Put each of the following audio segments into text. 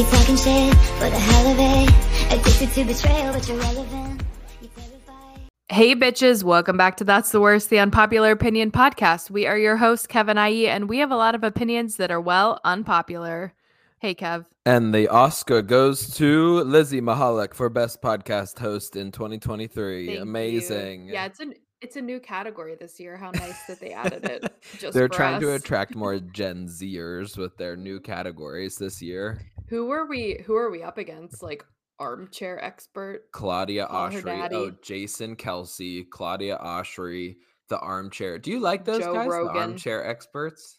You talking shit for the hell of it. Addicted to betrayal, but you're relevant. Hey, bitches, welcome back to That's the Worst, the Unpopular Opinion podcast. We are your hosts, Kevin IE, and we have a lot of opinions that are, well, unpopular. Hey, Kev. And the Oscar goes to Lizzie Mahalik for Best Podcast Host in 2023. Thank you. Amazing. Yeah, it's a it's a new category this year. How nice that they added it. Just They're trying to attract more Gen Zers with their new categories this year. Who are we? Who are we up against? Like armchair expert. Claudia Oshry. Oh. Jason Kelce, Claudia Oshry, the armchair. Do you like those Joe guys? The armchair experts?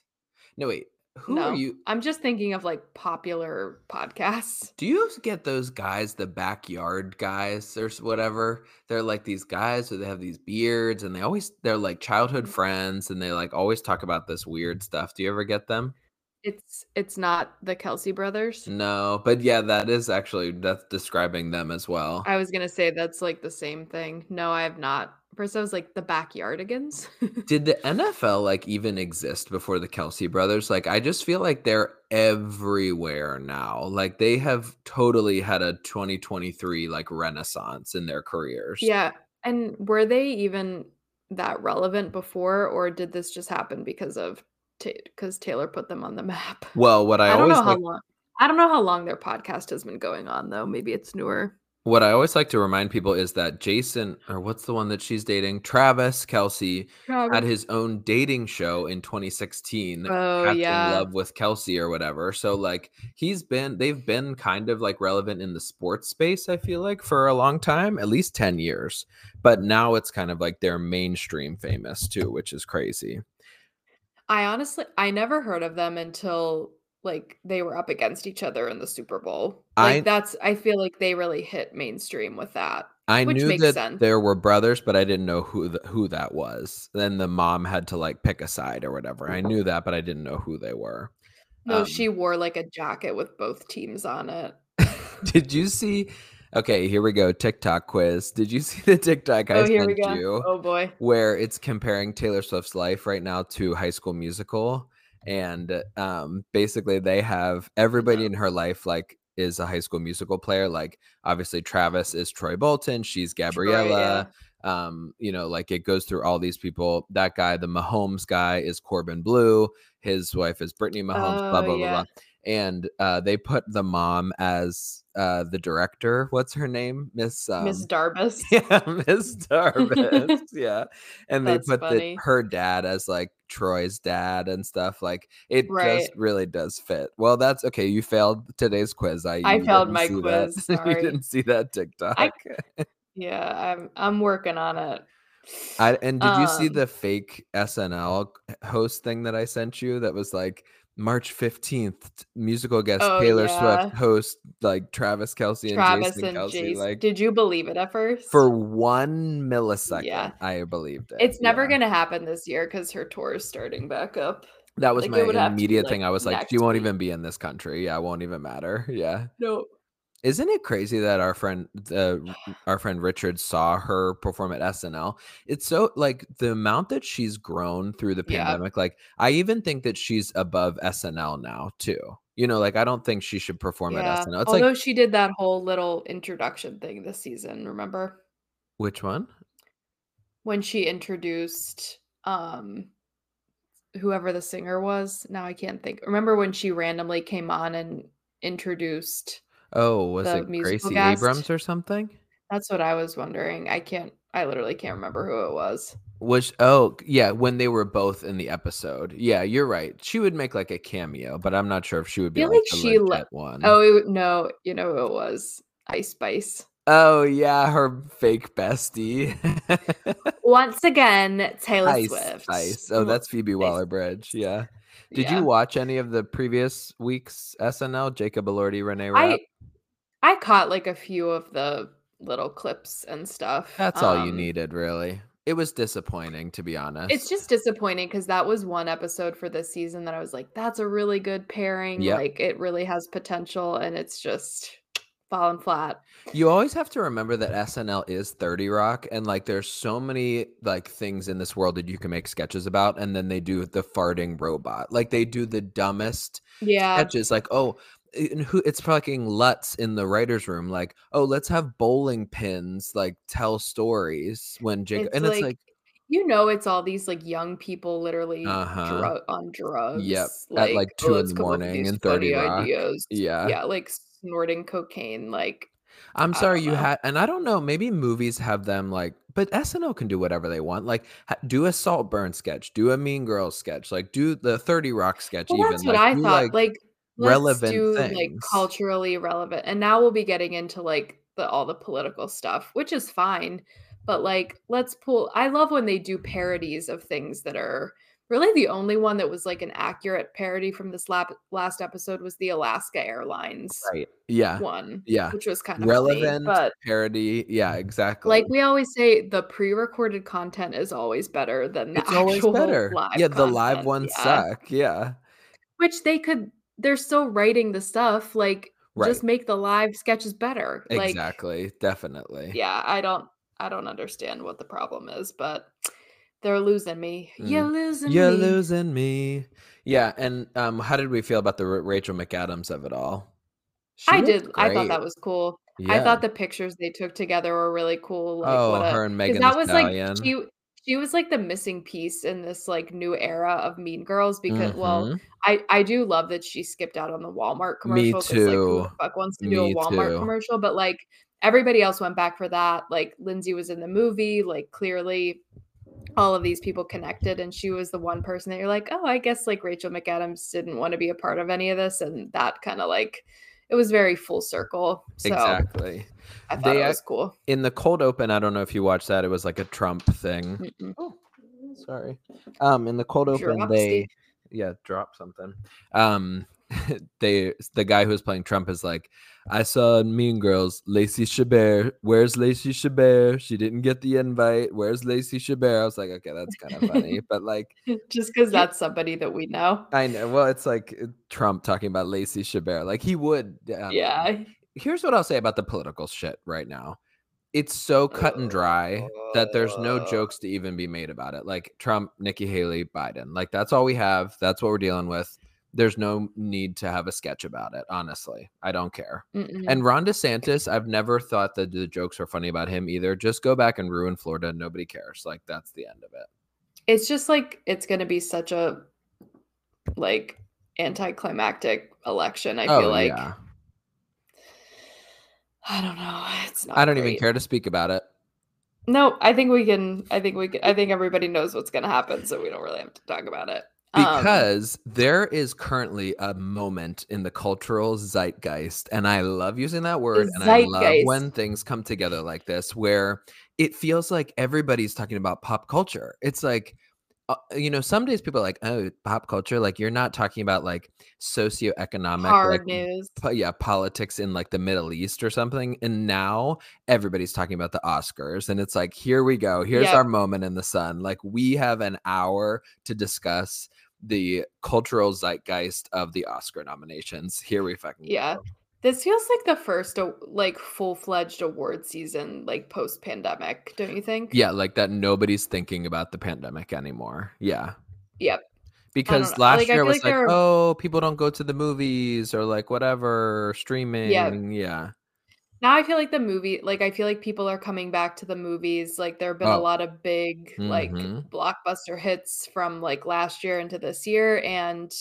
No, wait. Who no, are you? I'm just thinking of like popular podcasts. Do you get those guys, the backyard guys or whatever? They're like these guys who they have these beards and they always they're like childhood Mm. friends and they like always talk about this weird stuff. Do you ever get them? It's it's not the Kelce brothers. No, but yeah, that is actually that's describing them as well. I was gonna say that's like the same thing. No, I have not. First, I was like the backyardigans. Did the NFL like even exist before the Kelce brothers? Like I just feel like they're everywhere now. Like they have totally had a 2023 like renaissance in their careers. yeah, and were they even that relevant before, or did this just happen because of because Taylor put them on the map? Well, what I, I, don't always know how like, long. I don't know how long their podcast has been going on though. Maybe it's newer. what I always like to remind people is that Jason or what's the one that she's dating? Travis Kelce had his own dating show in 2016 Oh, yeah. love with Kelce or whatever so like he's been they've been kind of like relevant in the sports space i feel like for a long time at least 10 years but now it's kind of like they're mainstream famous too which is crazy I honestly, I never heard of them until like they were up against each other in the Super Bowl. Like I- that's, I feel like they really hit mainstream with that. i knew that sense. there were brothers but i didn't know who the, who that was then the mom had to like pick a side or whatever i knew that but i didn't know who they were No, Um, she wore like a jacket with both teams on it. did you see okay here we go tiktok quiz did you see the tiktok i oh, here we sent go. you Oh boy. where it's comparing Taylor Swift's life right now to High School Musical, and um, basically they have everybody in her life like is a High School Musical player. Like obviously Travis is Troy Bolton, she's Gabriella. Um, you know, like it goes through all these people. That guy, the Mahomes guy, is Corbin Bleu. His wife is Brittany Mahomes. blah Oh, blah blah yeah. blah. And uh, they put the mom as uh, the director. What's her name? Miss um, Miss Darbus. yeah, Miss Darbus. yeah. And they put the, her dad as like Troy's dad and stuff. Like it Right. just really does fit. Well, that's okay. You failed today's quiz. I, I failed my see that. quiz, you didn't see that TikTok. Yeah, I'm I'm working on it. I, and did you see Um, the fake SNL host thing that I sent you that was like March 15th, musical guest Oh, Taylor yeah. Swift host like Travis Kelce and Travis Jason and Kelce. Jason. Like Did you believe it at first? for one millisecond, Yeah. I believed it. it's never Yeah. gonna happen this year because her tour is starting back up. That was Like, my to be, immediate like, thing. I was like, she won't week. even be in this country. Yeah, it won't even matter. Yeah. No. Isn't it crazy that our friend the our friend Richard saw her perform at SNL? It's so like the amount that she's grown through the Yeah. pandemic. Like I even think that she's above SNL now too. You know, like I don't think she should perform at SNL. It's Although like she did that whole little introduction thing this season, remember? which one? When she introduced um whoever the singer was. Now I can't think. Remember when she randomly came on and introduced Oh, was it Gracie guest? Abrams or something? That's what I was wondering. I can't I literally can't remember who it was. Which oh yeah, when they were both in the episode. Yeah, you're right. She would make like a cameo, but I'm not sure if she would be feel like, like she le- legit one. Oh, it, no, you know who it was. Ice Spice. Oh yeah, her fake bestie. Once again, Taylor Ice Swift. Spice. Oh, that's Phoebe Waller Bridge. Yeah. Did yeah. you watch any of the previous week's SNL? Jacob Elordi, Renee Rapp? I I caught like a few of the little clips and stuff. That's all you Um, needed, really. It was disappointing, to be honest. It's just disappointing because that was one episode for this season that I was like, that's a really good pairing. Yep. Like it really has potential, and it's just falling flat. You always have to remember that SNL is 30 Rock and like there's so many like things in this world that you can make sketches about and then they do the farting robot. Like they do the dumbest Yeah. sketches like, "Oh, and who it's fucking Lutz in the writers' room, like, oh, let's have bowling pins like tell stories when Jacob, It's and it's like, like, you know, it's all these like young people literally Uh-huh. drug on drugs. Yep, at, like, "Oh, 2 in the come up with morning and 30 Rock." ideas. yeah. Yeah, like snorting cocaine. Like I'm sorry you had, and I don't know, maybe movies have them like, but SNL can do whatever they want. Like, ha- do a Saltburn sketch, do a Mean Girls sketch, like, do the 30 Rock sketch, Well, even. that's what like, I do, thought. Like, let's relevant do like culturally relevant. And now we'll be getting into like the all the political stuff, which is fine. But like, let's pull. I love when they do parodies of things that are really the only one that was like an accurate parody from this lap, last episode was the Alaska Airlines right. Yeah. one, Yeah. which was kind of Relevant Funny, but parody. Yeah, exactly. like we always say, the pre-recorded content is always better than the it's always actual better. live. yeah, the live ones Yeah. suck. Yeah. which they could they're still writing the stuff like Right. just make the live sketches better like exactly. Definitely. yeah i don't i don't understand what the problem is but they're losing me you're losing You're me losing me. Yeah, and um, how did we feel about the Ra- Rachel McAdams of it all? She i did i thought that was cool i thought the pictures they took together were really cool like oh, what a her and Megan that was Stallion. like she she was like the missing piece in this like new era of mean girls because well Mhm. I I do love that she skipped out on the Walmart Me commercial like the too. fuck wants to do a Walmart too. commercial? But like everybody else went back for that. Like Lindsay was in the movie, like clearly all of these people connected, and she was the one person that you're like, oh, I guess like Rachel McAdams didn't want to be a part of any of this, and that kind of like it was very full circle. So exactly. I thought They it was cool. In the cold open, I don't know if you watched that. It was like a Trump thing. Mm-mm. Oh, sorry. Um, in the cold open, Dropsy. they yeah drop something. Um, they the guy who was playing Trump is like, I saw Mean Girls Lacey Chabert. Where's Lacey Chabert? She didn't get the invite. Where's Lacey Chabert? I was like, okay, that's kind of funny, but like, Just because that's somebody that we know. I know. Well, it's like uh, Trump talking about Lacey Chabert. Like he would. um, Yeah. Here's what I'll say about the political shit right now. It's so cut and dry that there's no Uh. jokes to even be made about it. Like Trump, Nikki Haley, Biden. Like that's all we have. That's what we're dealing with. There's no need to have a sketch about it. Honestly, I don't care. Mm-mm. And Ron DeSantis, I've never thought that the jokes are funny about him either. Just go back and ruin Florida. Nobody cares. Like that's the end of it. it's just like it's going to be such a like anticlimactic election i feel oh, like Oh, yeah. i don't know it's not I don't even care to speak about it. no i think we can i think we can i think everybody knows what's going to happen so we don't really have to talk about it Um, because there is currently a moment in the cultural zeitgeist and i love using that word and i love when things come together like this where it feels like everybody's talking about pop culture. It's like uh, you know some days people are like oh pop culture like you're not talking about like socioeconomic hard like news. po- yeah politics in like the middle east or something and now everybody's talking about the oscars and it's like here we go. Here's Yep. our moment in the sun. Like we have an hour to discuss the cultural zeitgeist of the oscar nominations. Here we fucking yeah. Go. this feels like the first like full-fledged award season like post-pandemic don't you think? Yeah like that nobody's thinking about the pandemic anymore. Yeah. Yep. Because last like, year was like like are- oh people don't go to the movies or like whatever streaming yeah now I feel like the movie, like I feel like people are coming back to the movies. Like there have been a Oh. lot of big like Mhm. blockbuster hits from like last year into this year, and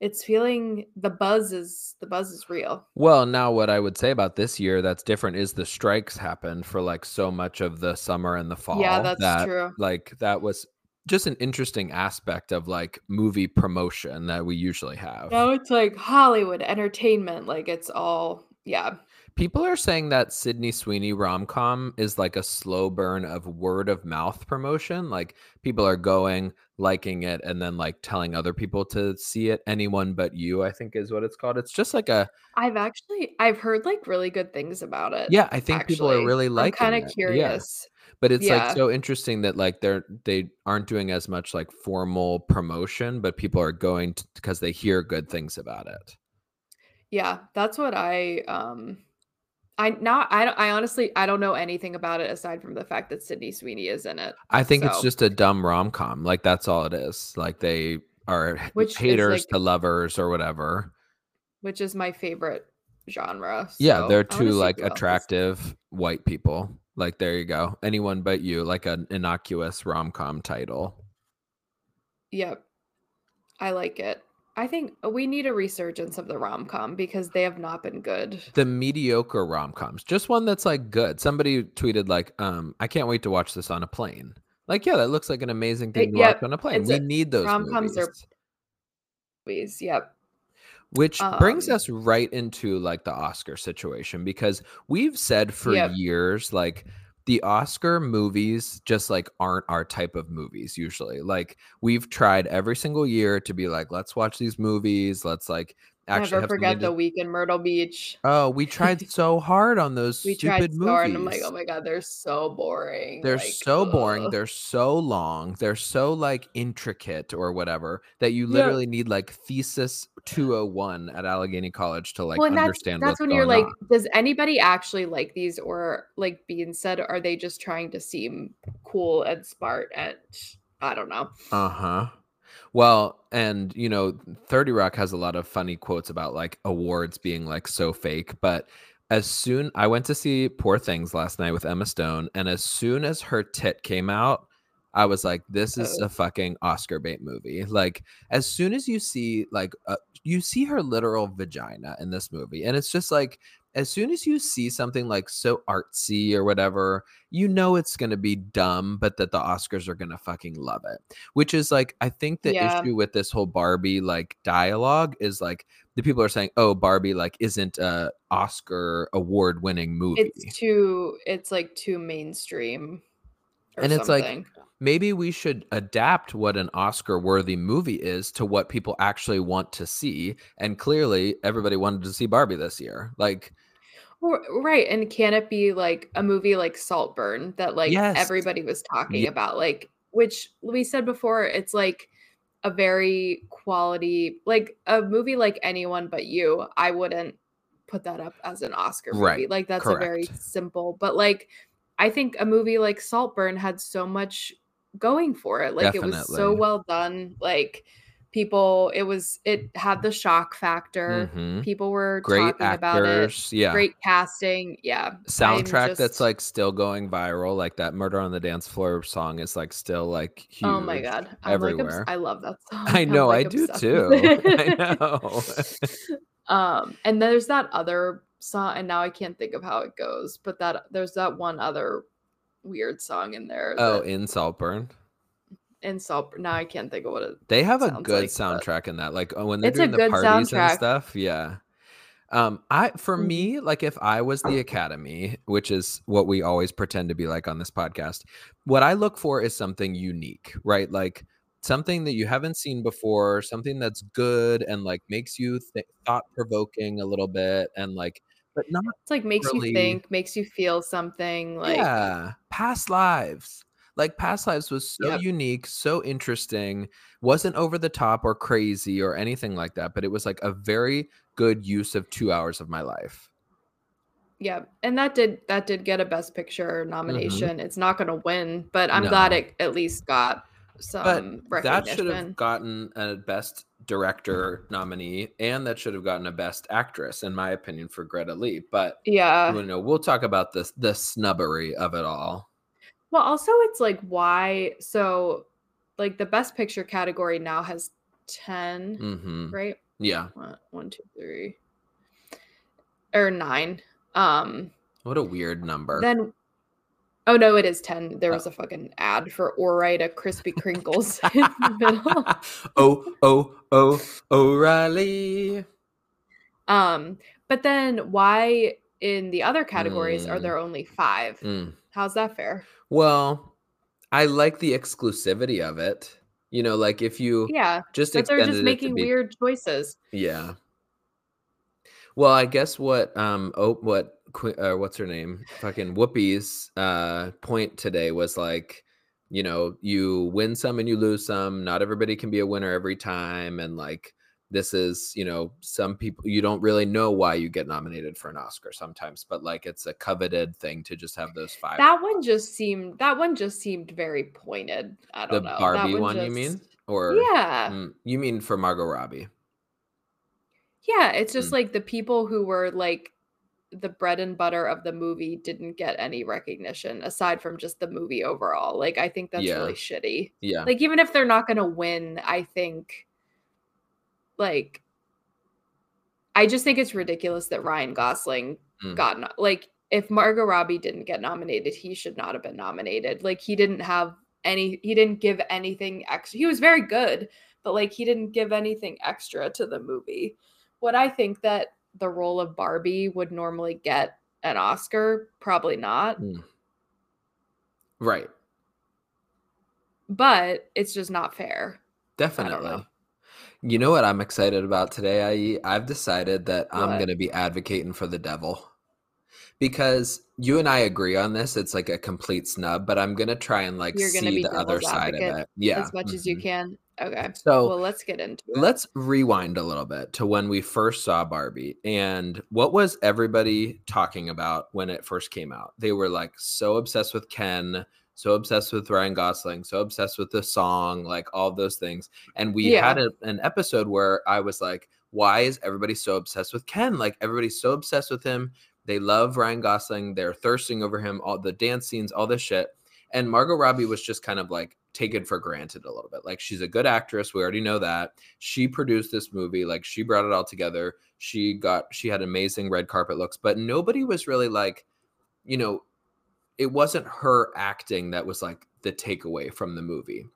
it's feeling the buzz is the buzz is real. Well, now what I would say about this year that's different is the strikes happened for like so much of the summer and the fall. Yeah, that's that, true. Like that was just an interesting aspect of like movie promotion that we usually have. Now it's like Hollywood entertainment, like it's all yeah. People are saying that Sydney Sweeney rom com is like a slow burn of word of mouth promotion. Like people are going, liking it, and then like telling other people to see it. Anyone but you, I think, is what it's called. It's just like a I've actually I've heard like really good things about it. yeah. I think people are really I'm liking kind of Yeah. curious. but it's Yeah. like so interesting that like they're they aren't doing as much like formal promotion but people are going because they hear good things about it Yeah, that's what I um I now I I honestly I don't know anything about it aside from the fact that Sydney Sweeney is in it. i think it's just a dumb rom-com like that's all it is like they are Which haters like- to lovers or whatever which is my favorite genre. Yeah, they're two like attractive white people. Like there you go. Anyone but you, like an innocuous rom com title. Yep. I like it. I think we need a resurgence of the rom com because they have not been good. The mediocre rom coms, just one that's like good. Somebody tweeted like, um, I can't wait to watch this on a plane. Like, yeah, that looks like an amazing thing to yep, watch on a plane. We a- need those rom-coms are- movies. Yep. Which brings Um, us right into like the Oscar situation because we've said for Yep. years like the Oscar movies just like aren't our type of movies usually. Like we've tried every single year to be like let's watch these movies, let's like actually Never have forget the week in Myrtle Beach. Oh, we tried so hard on those We tried stupid so movies. hard, and I'm like, oh my god, they're so boring. They're like, so boring. They're so long. They're so like intricate or whatever that you Yeah. literally need like thesis 201 at Allegheny College to like well, and that's understand that's what's when you're like, on. does anybody actually like these, or like being said, are they just trying to seem cool and smart? And I don't know. Uh-huh. Well, and you know, 30 Rock has a lot of funny quotes about like awards being like so fake, but as soon I went to see Poor Things last night with Emma Stone, and as soon as her tit came out, I was like, this is a fucking Oscar bait movie. Like, as soon as you see like uh, you see her literal vagina in this movie, and it's just like as soon as you see something like so artsy or whatever, you know it's going to be dumb, but that the Oscars are going to fucking love it. Which is like, I think the Yeah. issue with this whole Barbie like dialogue is like the people are saying, oh, Barbie like isn't a Oscar award winning movie. It's too. It's like too mainstream. Or And it's like. Maybe we should adapt what an Oscar worthy movie is to what people actually want to see. And clearly, everybody wanted to see Barbie this year. Like, right and can it be like a movie like saltburn that like Yes. everybody was talking Ye- about like which we said before it's like a very quality like a movie like anyone but you i wouldn't put that up as an oscar movie Right, like that's a very simple but like i think a movie like saltburn had so much going for it like it was so well done like people it was it had the shock factor mhm. people were great talking about it. Yeah. great casting. Yeah. Soundtrack that's like still going viral like that murder on the dance floor song is like still like huge Oh my god. I'm like everywhere. I love that song. i know like, i do too i know um and there's that other song and now I can't think of how it goes, but that there's that one other weird song in there. oh that- in saltburn in Salt now I can't think of what it they have a good like, soundtrack in that like uh, when they're doing the parties and stuff yeah. Um i for Mhm. me like if i was the academy which is what we always pretend to be like on this podcast what i look for is something unique right? Like something that you haven't seen before something that's good and like makes you th- thought provoking a little bit and like but not it's like makes really- you think, makes you feel something like yeah past lives like past lives was so Yep. unique so interesting wasn't over the top or crazy or anything like that but it was like a very good use of two hours of my life Yeah, and that did that did get a best picture nomination. It's not going to win, but I'm glad Mm-hmm. It at least got some but that should have gotten a best director nominee and that should have gotten a best actress in my opinion for greta lee but Yeah. you know we'll talk about this the snubbery of it all Well, also it's like why so like the best picture category now has 10, hmm right? yeah One, one, two, three, or nine. Um, what a weird number then oh no, it is 10. There Oh. was a fucking ad for Ore-Ida Crispy Crinkles in the middle. oh oh oh o'reilly Um, but then why in the other categories are Mm. there only five? Mm. How's that fair? Well, I like the exclusivity of it. You know, like if you Yeah, just but they're just making be- weird choices. Yeah. Well, I guess what um oh what uh, what's her name? Fucking Whoopi's uh point today was like, you know, you win some and you lose some. Not everybody can be a winner every time and like this is, you know, some people you don't really know why you get nominated for an Oscar sometimes, but like it's a coveted thing to just have those five. That one just seemed that one just seemed very pointed. I don't know. That Barbie one, you mean? Or Yeah. Mm, you mean for Margot Robbie? Yeah, it's just Mm. like the people who were like the bread and butter of the movie didn't get any recognition aside from just the movie overall. Like I think that's Yeah. really shitty. Yeah. Like even if they're not going to win, I think like I just think it's ridiculous that Ryan Gosling Mm. got no- like if Margot Robbie didn't get nominated, he should not have been nominated. Like he didn't have any he didn't give anything extra. He was very good, but like he didn't give anything extra to the movie. Would I think that the role of Barbie would normally get an Oscar? Probably not. Mm. Right. But it's just not fair. Definitely. You know what I'm excited about today, IE? I've decided that I'm going to be advocating for the devil. Because you and I agree on this, it's like a complete snub, but I'm going to try and like see the other side of it. Yeah. as much as you mhm. can. Okay. So well, let's get into it. let's rewind a little bit to when we first saw Barbie and what was everybody talking about when it first came out? They were like so obsessed with Ken, so obsessed with Ryan Gosling, so obsessed with the song, like all those things. And we Yeah. had a, an episode where I was like, why is everybody so obsessed with Ken? Like everybody's so obsessed with him. They love Ryan Gosling. They're thirsting over him, all the dance scenes, all this shit. And Margot Robbie was just kind of like taken for granted a little bit. Like she's a good actress. We already know that. She produced this movie. Like she brought it all together. She got she had amazing red carpet looks, but nobody was really like, you know, it wasn't her acting that was like the takeaway from the movie.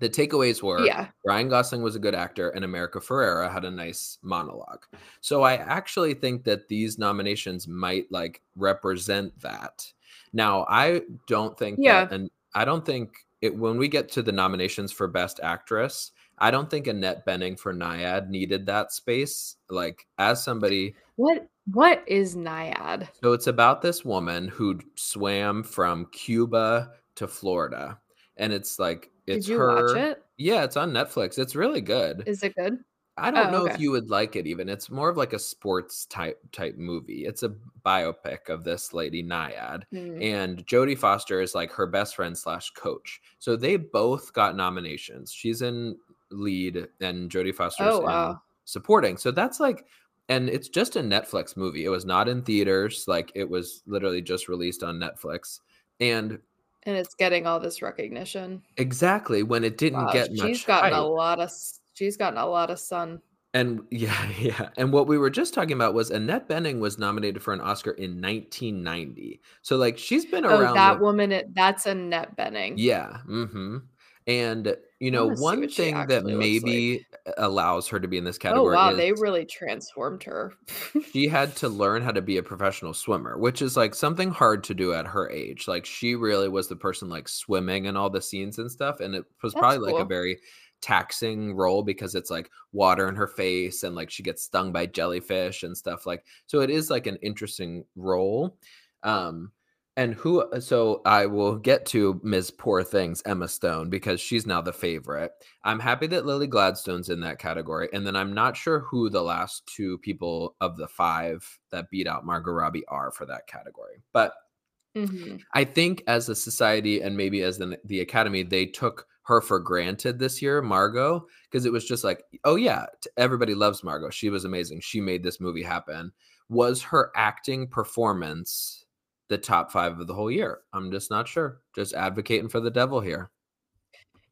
The takeaways were Yeah. Ryan Gosling was a good actor and America Ferrera had a nice monologue. So I actually think that these nominations might like represent that. Now, I don't think Yeah. that and I don't think it when we get to the nominations for best actress, I don't think Annette Bening for Nyad needed that space. Like as somebody What what is Nyad? so it's about this woman who swam from Cuba to Florida. And it's like it's Did you her watch it? yeah, it's on Netflix. It's really good. Is it good? I don't Oh, know okay. if you would like it even. It's more of like a sports type type movie. It's a biopic of this lady Nyad. Hmm. And Jodie Foster is like her best friend slash coach. So they both got nominations. She's in lead and Jodie Foster's Oh in wow. supporting. So that's like and it's just a Netflix movie. It was not in theaters. Like it was literally just released on Netflix. And And it's getting all this recognition. exactly when it didn't Wow, get much she's gotten a lot of she's gotten a lot of sun. And yeah, yeah. And what we were just talking about was Annette Bening was nominated for an Oscar in 1990. So like she's been Oh, around. that like- woman that's Annette Bening. yeah. Mm-hmm. And you know, one thing that looks like. maybe allows her to be in this category. Oh category wow, is they really transformed her. she had to learn how to be a professional swimmer, which is like something hard to do at her age. Like she really was the person like swimming and all the scenes and stuff. And it was That's probably like a very taxing role because it's like water in her face and like she gets stung by jellyfish and stuff like so it is like an interesting role. Um and who so I will get to Ms. Poor Things, Emma Stone, because she's now the favorite. I'm happy that Lily Gladstone's in that category. And then I'm not sure who the last two people of the five that beat out Margot Robbie are for that category. But Mhm. I think as a society and maybe as the, the academy, they took her for granted this year, Margot, because it was just like, oh yeah, everybody loves Margot. She was amazing. She made this movie happen. Was her acting performance the top five of the whole year? I'm just not sure. Just advocating for the devil here.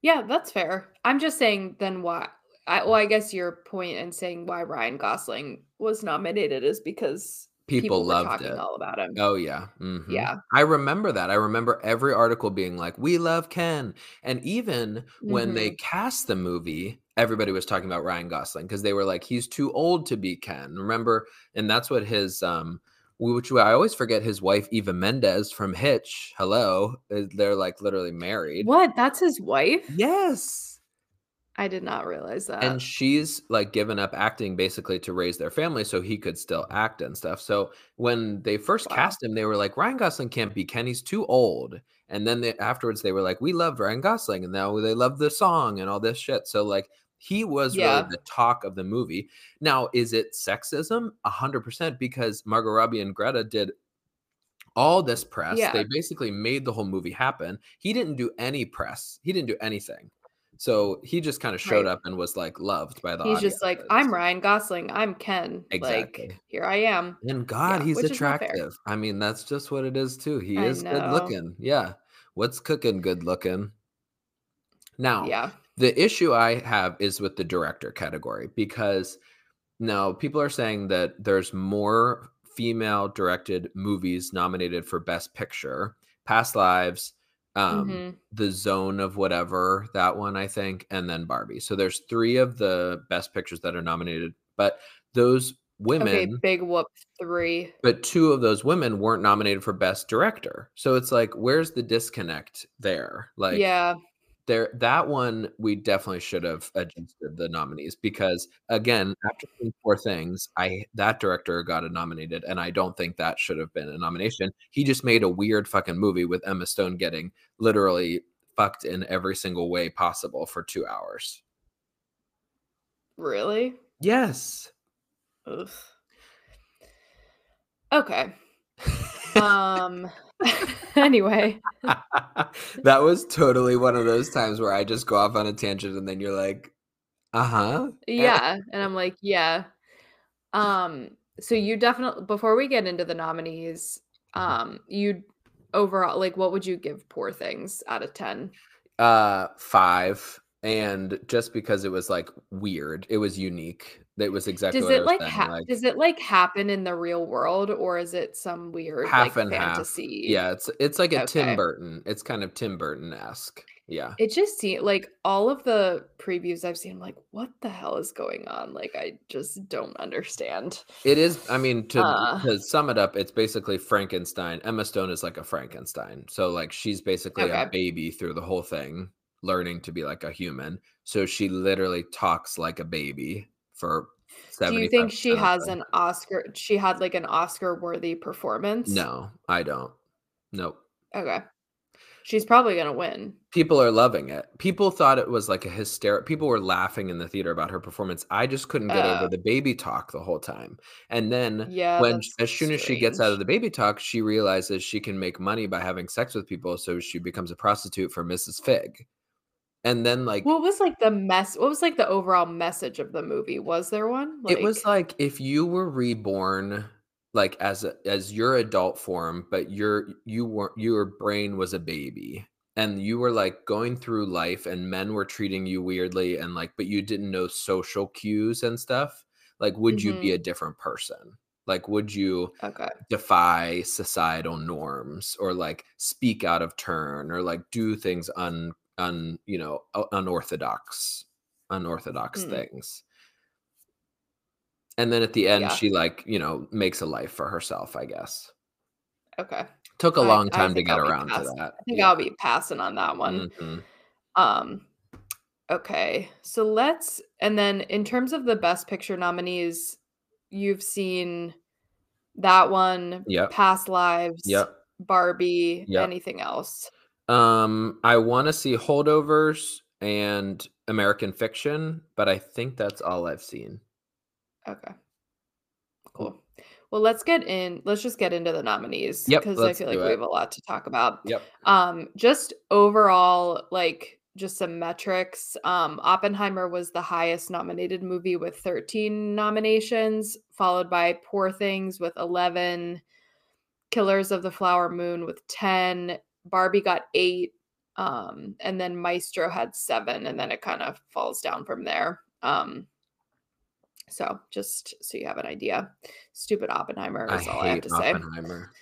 Yeah, that's fair. I'm just saying then why I well, I guess your point in saying why Ryan Gosling was nominated is because People, were loved it. all about him. Oh yeah. mhm. Yeah. I remember that. I remember every article being like, "We love Ken," and even when they Mm-hmm. cast the movie, everybody was talking about Ryan Gosling because they were like, "He's too old to be Ken." Remember, and that's what his um, which I always forget his wife Eva Mendes from Hitch. Hello, uh, they're like literally married. What? That's his wife? Yes. I did not realize that. and she's like given up acting basically to raise their family so he could still act and stuff so when they first Wow. cast him they were like ryan gosling can't be ken he's too old and then they, afterwards they were like we loved ryan gosling and now they love the song and all this shit so like he was Yeah. really the talk of the movie now is it sexism 100% because margot robbie and greta did all this press Yeah. they basically made the whole movie happen he didn't do any press he didn't do anything So he just kind of showed Right. up and was like loved by the He's just like. I'm Ryan Gosling, I'm Ken. Exactly. Like, here I am. And God, Yeah, he's which is not fair. attractive. I mean, that's just what it is too. He I is good looking. Yeah. What's cooking good looking? Now, Yeah. The issue I have is with the director category because now people are saying that there's more female directed movies nominated for Best Picture, Past Lives, um, Mhm. The Zone of Whatever, that one, I think, and then Barbie. So there's three of the Best Pictures that are nominated, but those women Okay, big whoop three. but two of those women weren't nominated for best director so it's like where's the disconnect there like yeah. There that one we definitely should have adjusted the nominees because again after Poor Things i that director got nominated and i don't think that should have been a nomination he just made a weird fucking movie with emma stone getting literally fucked in every single way possible for two hours Really? yes Ugh. Okay. Um anyway. that was totally one of those times where I just go off on a tangent and then you're like, uh huh. Yeah, and I'm like, yeah. Um so you definitely before we get into the nominees, Mm-hmm. um you overall like what would you give Poor Things out of 10? Uh, five. And just because it was like weird, it was unique. It was exactly Does it like, ha- does it like happen in the real world or is it some weird half like and fantasy? half. Yeah, it's it's like a Tim Burton. It's kind of Tim Burton esque. Yeah. It just seemed like all of the previews I've seen, I'm like, what the hell is going on? Like, I just don't understand. It is. I mean, to Uh. to sum it up, it's basically Frankenstein. Emma Stone is like a Frankenstein. So like she's basically a baby through the whole thing, learning to be like a human. So she literally talks like a baby for Do you think she has an Oscar? She had like an Oscar worthy performance? No, I don't. Nope. Okay. She's probably going to win. People are loving it. People thought it was like a hysteric. People were laughing in the theater about her performance. I just couldn't get Uh. over the baby talk the whole time. And then Yeah. when as soon as she gets out of the baby talk, she realizes she can make money by having sex with people, so she becomes a prostitute for Mrs. Fig. And then like What was like the mess? What was like the overall message of the movie? Was there one? it was like if you were reborn like as a, as your adult form, but your you weren't your brain was a baby and you were like going through life and men were treating you weirdly and like but you didn't know social cues and stuff. Like would you be Mhm. a different person? Like would you okay. defy societal norms or like speak out of turn or like do things un un you know unorthodox unorthodox Hmm. things and then at the end Yeah. she like you know makes a life for herself i guess Okay. took a I- long time to get I'll around to that I think I'll be passing on that one. Mhm. Um okay. So let's and then in terms of the best picture nominees, you've seen that one, Yep. Past Lives, yep Barbie, Yep. anything else. Um i want to see holdovers and american fiction but i think that's all i've seen Okay. Cool. Well, let's get in. Let's just get into the nominees Yep, because I feel like do we have a lot to talk about. yep Um, just overall, like just some metrics. Um, Oppenheimer was the highest nominated movie with 13 nominations, followed by Poor Things with 11, Killers of the Flower Moon with 10, Barbie got eight, um, and then Maestro had seven, and then it kind of falls down from there. Um, so just so you have an idea, stupid Oppenheimer i is all I have to say. oppenheimer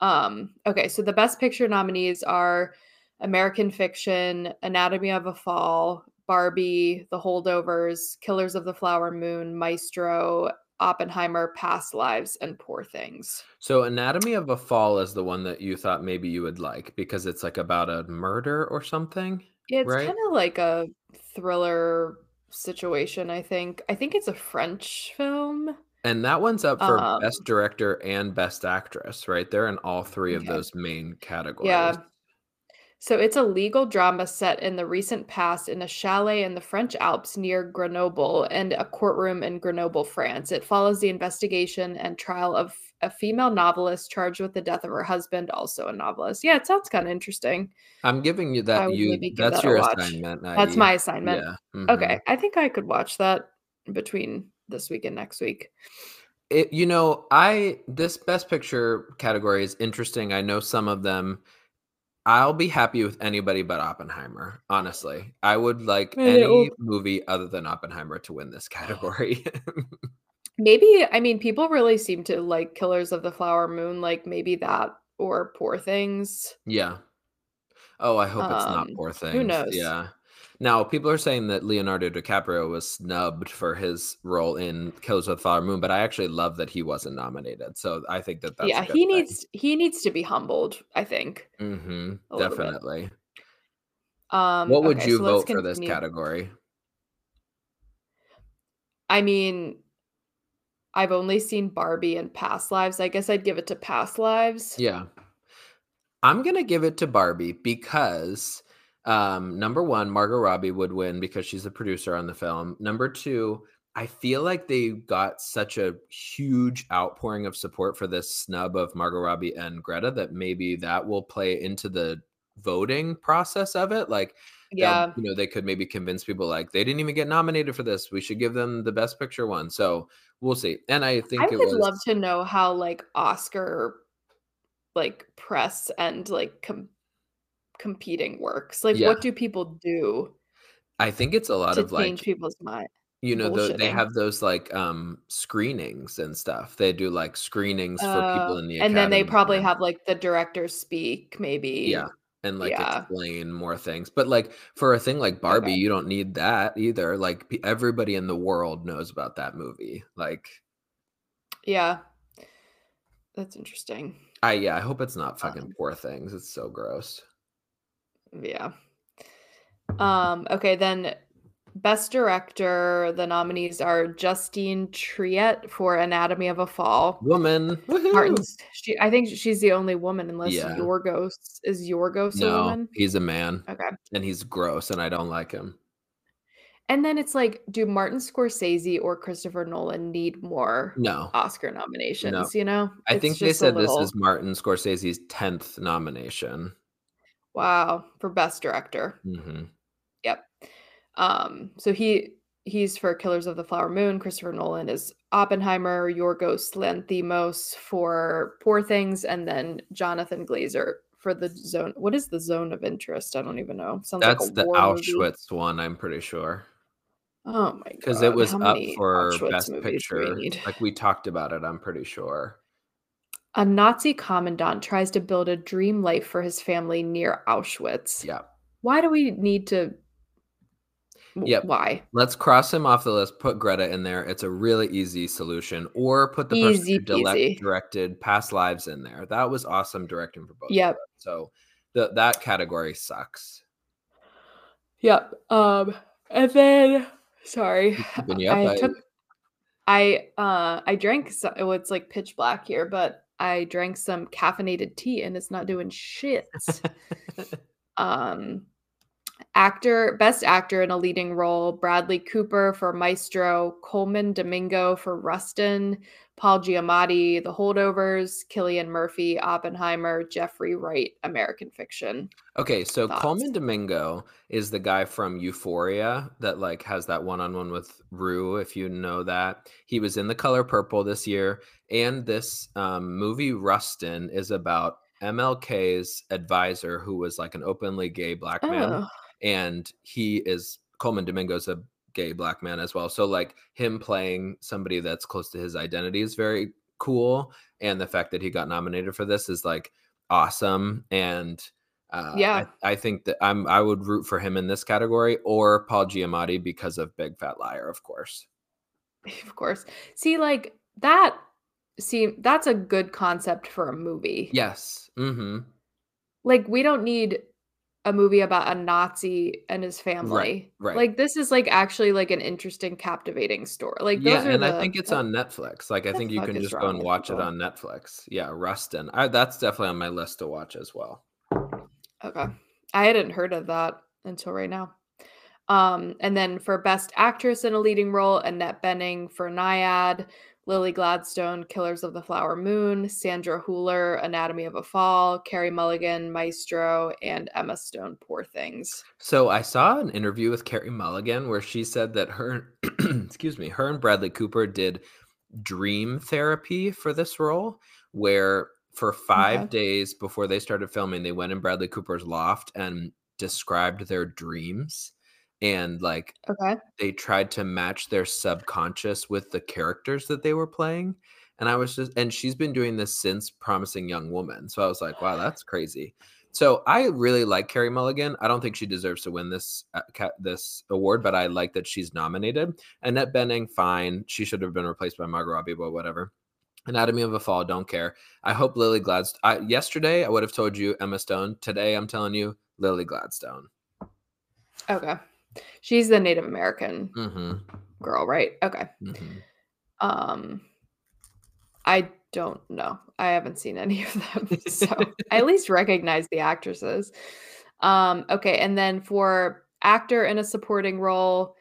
Um, okay, so the best picture nominees are American Fiction, Anatomy of a Fall, Barbie, The Holdovers, Killers of the Flower Moon, Maestro, Oppenheimer, Past Lives, and Poor Things. So Anatomy of a Fall is the one that you thought maybe you would like because it's like about a murder or something. Yeah, it's Right. kind of like a thriller situation, I think. I think it's a French film. And that one's up for Um, best director and best actress, right? They're in all three of those main categories. Yeah. So it's a legal drama set in the recent past in a chalet in the French Alps near Grenoble and a courtroom in Grenoble, France. It follows the investigation and trial of a female novelist charged with the death of her husband, also a novelist. Yeah, it sounds kind of interesting. I'm giving you that. You that's that your assignment. That's my assignment. Yeah. mhm. Okay, I think I could watch that between this week and next week. It, you know, I this best picture category is interesting. I know some of them. I'll be happy with anybody but Oppenheimer. Honestly, I would like I any movie other than Oppenheimer to win this category. Maybe I mean people really seem to like Killers of the Flower Moon, like maybe that or Poor Things. yeah. Oh, I hope it's not Um, Poor Things. Who knows? Yeah. Now, people are saying that Leonardo DiCaprio was snubbed for his role in Killers of the Flower Moon, but I actually love that he wasn't nominated. So I think that that's yeah, a good he thing. needs he needs to be humbled, I think. hmm bit. definitely. Um What would okay, you so vote for this category? I mean, I've only seen Barbie and Past Lives. I guess I'd give it to Past Lives. Yeah. I'm going to give it to Barbie because um number 1 Margot Robbie would win because she's a producer on the film. Number 2, I feel like they got such a huge outpouring of support for this snub of Margot Robbie and Greta that maybe that will play into the voting process of it like Yeah. you know they could maybe convince people like they didn't even get nominated for this we should give them the best picture one so we'll see and i think I it would was love to know how like Oscar like press and like com- competing works. Like Yeah. what do people do i think it's a lot to of change like people's mind? you know the, they have those like um screenings and stuff they do like screenings for people Uh, in the and then they probably and- have like the director speak maybe. yeah and like yeah. explain more things but like for a thing like barbie Okay. you don't need that either like pe- everybody in the world knows about that movie like Yeah. That's interesting. i yeah i hope it's not fucking Um, poor things it's so gross Yeah. Um, okay, then best director, the nominees are Justine Triet for Anatomy of a Fall. woman! Martin's she I think she's the only woman unless Yeah. Yorgos is Yorgos a no woman. he's a man Okay. and he's gross and i don't like him And then it's like, do Martin Scorsese or Christopher Nolan need more no Oscar nominations? You know? i It's think they said little- this is martin scorsese's 10th nomination wow for best director. hmm Yep. Um, so he he's for Killers of the Flower Moon. Christopher Nolan is Oppenheimer, Yorgos Lanthimos for Poor Things, and then Jonathan Glazer for the zone. What is the zone of interest? I don't even know. Sounds that's like the war movie. auschwitz one i'm pretty sure Oh my god! because it was up for Auschwitz best we picture like we talked about it i'm pretty sure A Nazi commandant tries to build a dream life for his family near Auschwitz. yeah Why do we need to? Yep. Why? let's cross him off the list put greta in there it's a really easy solution or put the person Easy who direct- directed past lives in there that was awesome directing for both Yep. so the, that category sucks Yep. Um, and then sorry, I I- took. I uh I drank. So, oh, it's like pitch black here, but I drank some caffeinated tea and it's not doing shit. um, actor, best actor in a leading role: Bradley Cooper for Maestro, Colman Domingo for Rustin, Paul Giamatti, The Holdovers, Cillian Murphy, Oppenheimer, Jeffrey Wright, American Fiction. Okay, so Thoughts? Colman Domingo is the guy from Euphoria that like has that one-on-one with Rue, if you know that. He was in The Color Purple this year, and this um, movie Rustin is about MLK's advisor, who was like an openly gay black man, Oh, and he is Colman Domingo's a gay black man as well. So like him playing somebody that's close to his identity is very cool, and the fact that he got nominated for this is like awesome and. Uh, Yeah. I, I think that I'm I would root for him in this category or Paul Giamatti because of Big Fat Liar, of course. of course. See, like that. See, that's a good concept for a movie. Yes. Mm-hmm. Like we don't need a movie about a Nazi and his family. right. right. Like this is like actually like an interesting, captivating story. Like Yeah, and the, I think it's on Netflix. Like I think you can just go and watch it on Netflix. Yeah, Rustin. I, that's definitely on my list to watch as well. Okay. I hadn't heard of that until right now. Um, and then for best actress in a leading role, Annette Bening for Nyad, Lily Gladstone, Killers of the Flower Moon, Sandra Hüller, Anatomy of a Fall, Carey Mulligan, Maestro, and Emma Stone, Poor Things. So I saw an interview with Carey Mulligan where she said that her, excuse me, her and Bradley Cooper did dream therapy for this role, where for five Okay. days before they started filming, they went in Bradley Cooper's loft and described their dreams. And like Okay. they tried to match their subconscious with the characters that they were playing. And I was just, and she's been doing this since Promising Young Woman. So I was like, wow, that's crazy. So I really like Carey Mulligan. I don't think she deserves to win this uh, ca- this award, but I like that she's nominated. Annette Bening, fine. She should have been replaced by Margot Robbie, but whatever. Anatomy of a Fall, don't care. I hope Lily Gladstone. I, yesterday, I would have told you Emma Stone. Today, I'm telling you Lily Gladstone. Okay. She's the Native American hmm girl, right? Okay. hmm Um I don't know. I haven't seen any of them. So I at least recognize the actresses. Um okay, and then for actor in a supporting role,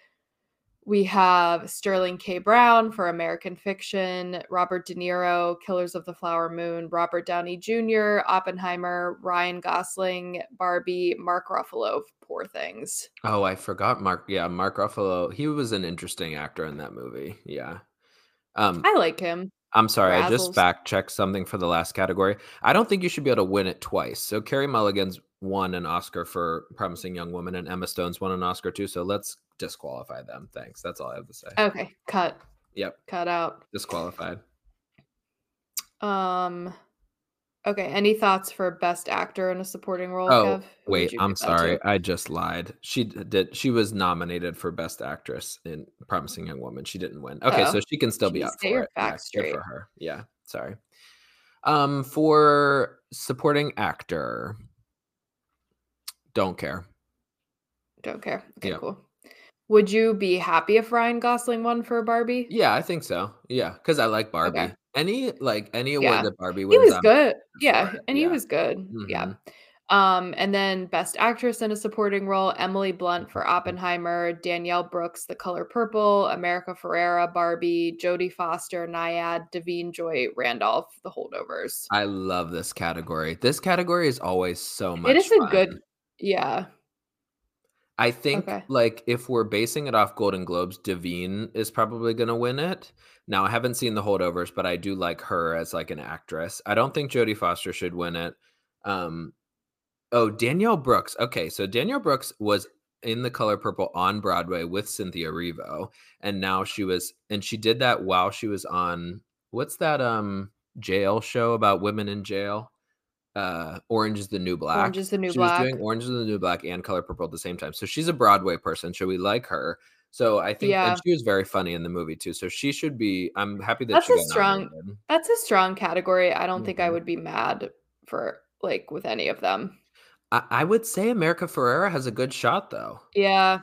we have Sterling K. Brown for American Fiction, Robert De Niro, Killers of the Flower Moon, Robert Downey Jr., Oppenheimer, Ryan Gosling, Barbie, Mark Ruffalo, Poor Things. Oh, I forgot Mark. Yeah, Mark Ruffalo. He was an interesting actor in that movie. Yeah. Um, I like him. I'm sorry, I just Razzles. fact checked something for the last category. I don't think you should be able to win it twice. So Carey Mulligan's won an Oscar for Promising Young Woman, and Emma Stone's won an Oscar too. So let's disqualify them. Thanks. That's all I have to say. Okay, cut. Yep, Cut out. disqualified. Um okay, any thoughts for best actor in a supporting role, Oh, Kev? Wait, I'm sorry. I just lied. She did. She was nominated for Best Actress in Promising Young Woman. She didn't win. Okay, so Oh, she can still be jeez, up for it. Yeah, good straight. for her. Yeah, sorry. Um, for supporting actor, don't care. Don't care. Okay, Yeah. cool. Would you be happy if Ryan Gosling won for Barbie? Yeah, I think so. Yeah, because I like Barbie. Okay. Any like any award Yeah. that Barbie He was I'm good. Yeah, and he was good. Yeah. Mhm. Um, and then best actress in a supporting role, Emily Blunt for Oppenheimer, Danielle Brooks, The Color Purple, America Ferrera, Barbie, Jodie Foster, Nyad, Da'Vine Joy, Randolph, The Holdovers. I love this category. This category is always so much. It is a good, yeah. I think Okay. like if we're basing it off Golden Globes, Da'Vine is probably going to win it. Now I haven't seen the holdovers, but I do like her as like an actress. I don't think Jodie Foster should win it. Um, oh Danielle Brooks. Okay, so Danielle Brooks was in the Color Purple on Broadway with Cynthia Erivo and now she was, and she did that while she was on what's that um jail show about women in jail? Uh, Orange is the New Black. Orange is the New she Black. was doing Orange is the New Black and Color Purple at the same time. So she's a Broadway person. Should we like her. So I think, Yeah. and she was very funny in the movie too. So she should be. I'm happy that That's she a got strong- nominated. That's a strong category. I don't think I Mhm. would be mad for like with any of them. I, I would say America Ferrera has a good shot though. Yeah.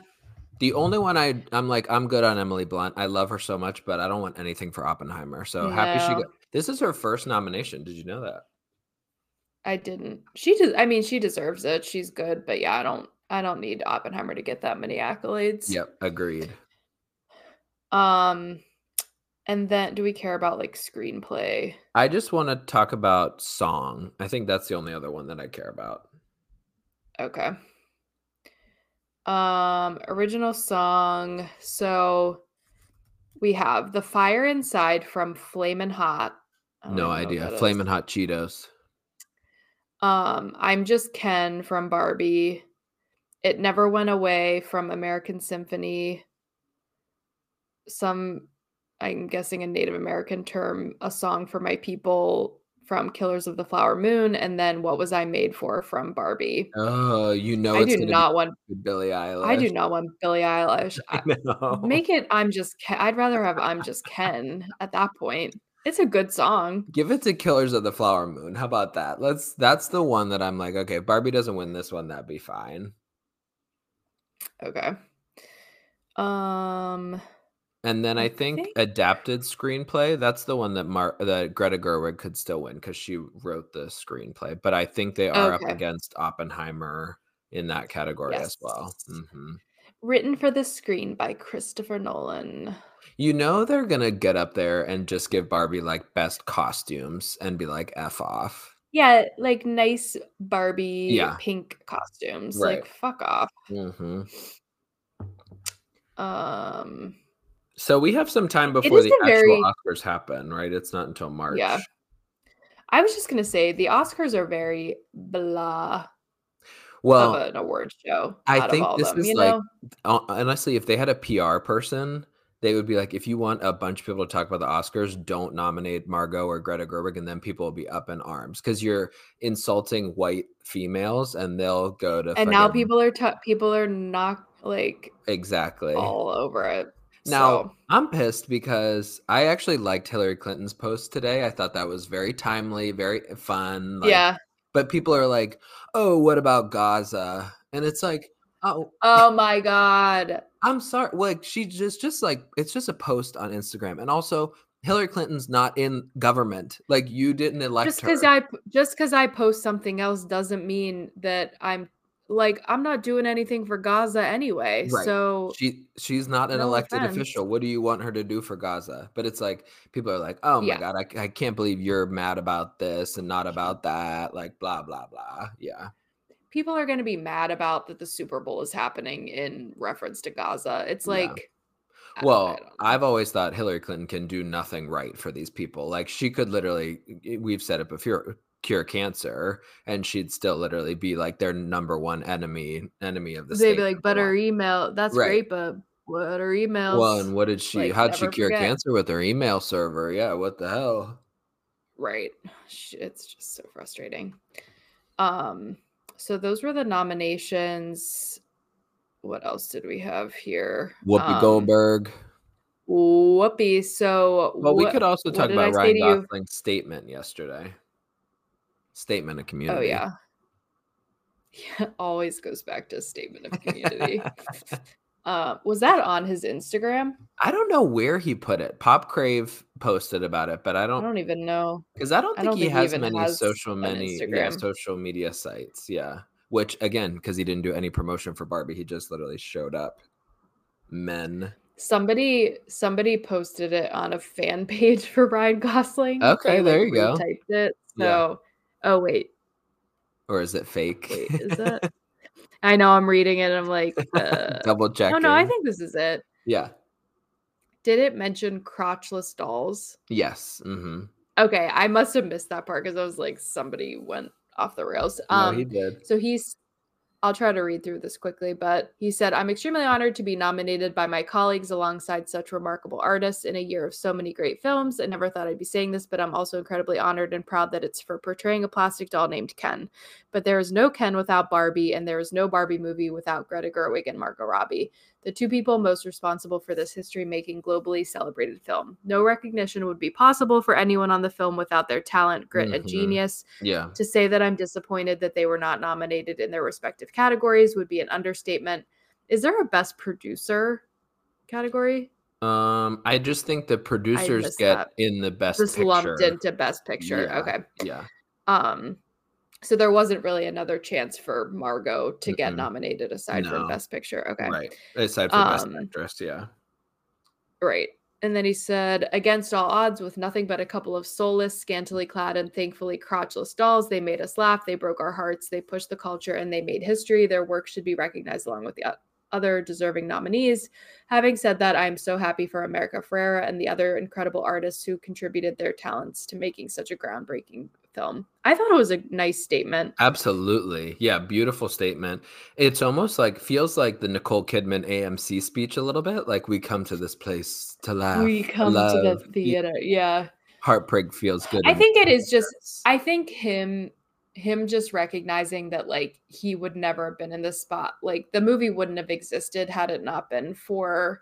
The only one I I'm like I'm good on Emily Blunt. I love her so much, but I don't want anything for Oppenheimer. So happy she got. This is her first nomination. Did you know that? I didn't. She does. I mean, she deserves it. She's good, but yeah, I don't. I don't need Oppenheimer to get that many accolades. Yep, agreed. Um, and then do we care about like screenplay? I just want to talk about song. I think that's the only other one that I care about. Okay. Um, original song. So we have "The Fire Inside" from Flamin' Hot. No even know what idea. Flamin' Hot Cheetos. Um, I'm just Ken from Barbie. It never went away from American Symphony. Some, I'm guessing a Native American term, a song for my people from Killers of the Flower Moon, and then What Was I Made For from Barbie. Oh, you know I it's do not want. Billie Eilish. I do not want Billie Eilish. I I- Make it. I'm just. Ken. I'd rather have. I'm just Ken at that point. It's a good song. Give it to Killers of the Flower Moon. How about that? Let's. That's the one that I'm like, okay, if Barbie doesn't win this one, that'd be fine. Okay. Um. And then I I think, think- adapted screenplay. That's the one that Mar- that Greta Gerwig could still win because she wrote the screenplay. But I think they are up against Oppenheimer in that category as well. Yes. hmm Written for the screen by Christopher Nolan. You know they're gonna get up there and just give Barbie like best costumes and be like f off. Yeah, like nice Barbie Yeah. pink costumes. Right. Like fuck off. hmm Um So we have some time before the actual very- Oscars happen, right? It's not until March. Yeah. I was just gonna say the Oscars are very blah Well, of an award show. I think this them, is like- know? honestly, if they had a PR person, they would be like, if you want a bunch of people to talk about the Oscars, don't nominate Margot or Greta Gerwig, and then people will be up in arms because you're insulting white females, and they'll go to. and now people are t- people are not like exactly. all over it. Now So, I'm pissed because I actually liked Hillary Clinton's post today. I thought that was very timely, very fun. like- yeah. But people are like, "Oh, what about Gaza?" And it's like, "Oh, Oh my god. I'm sorry. Like she just just like it's just a post on Instagram, and also Hillary Clinton's not in government. Like you didn't elect Just her. because I just because I post something else doesn't mean that I'm like I'm not doing anything for Gaza anyway. Right. So she she's not an No elected offense. official. What do you want her to do for Gaza? But it's like people are like, "Oh my Yeah. god, I, I can't believe you're mad about this and not about that." Like blah blah blah. Yeah, people are going to be mad about that the Super Bowl is happening in reference to Gaza. It's like I Well. I've always thought Hillary Clinton can do nothing right for these people. Like she could literally, we've said it before, cure cancer, and she'd still literally be like their number one enemy, enemy of the they'd state. be like, but her email, that's Right. great, but what are emails? Well, and what did she? like, how'd she cure forget. cancer with her email server? Yeah, what the hell? right. It's just so frustrating. Um, so those were the nominations. What else did we have here? Whoopi Um, Goldberg. Whoopi. So Well, we what- could also talk about Ryan to you? Gosling's statement yesterday. Statement of community. Oh yeah. Yeah, always goes back to statement of community. uh, was that on his Instagram? I don't know where he put it. Pop Crave posted about it, but I I don't I don't even know. because I don't I think don't he think has even many has social many yeah, social media sites. Yeah, which again, because he didn't do any promotion for Barbie, he just literally showed up. Men. Somebody somebody posted it on a fan page for Ryan Gosling. Okay, They, there like, you go. Typed it. Yeah. So, oh wait, Or is it fake? wait, is that? I know I'm reading it. and I'm like, uh, Double check. no, no, I think this is it. Yeah. Did it mention crotchless dolls? Yes. Mm-hmm. Okay, I must have missed that part because I was like, somebody went off the rails. no, Um, he did. So he's, I'll try to read through this quickly, but he said, I'm extremely honored to be nominated by my colleagues alongside such remarkable artists in a year of so many great films. I never thought I'd be saying this, but I'm also incredibly honored and proud that it's for portraying a plastic doll named Ken. But there is no Ken without Barbie, and there is no Barbie movie without Greta Gerwig and Margot Robbie, the two people most responsible for this history making globally celebrated film. No recognition would be possible for anyone on the film without their talent, grit, and Mhm. genius. Yeah. To say that I'm disappointed that they were not nominated in their respective categories would be an understatement. Is there a best producer category? Um, I just think the producers get that. in the best Just picture. lumped into best picture. Yeah. Okay. Yeah. Um so there wasn't really another chance for Margot to get Mm-mm. nominated aside No. from best picture. Okay. Right. Aside from best Um, actress, yeah. Right. And then he said, against all odds, with nothing but a couple of soulless, scantily clad, and thankfully crotchless dolls, they made us laugh, they broke our hearts, they pushed the culture, and they made history. Their work should be recognized along with the other deserving nominees. Having said that, I am so happy for America Ferrera and the other incredible artists who contributed their talents to making such a groundbreaking film. I thought it was a nice statement. Absolutely. Yeah, beautiful statement. It's almost like feels like the Nicole Kidman AMC speech a little bit. Like we come to this place to laugh. we come to the theater. Yeah. Heartbreak feels good. I think it is just. I think him him just recognizing that like he would never have been in this spot. Like the movie wouldn't have existed had it not been for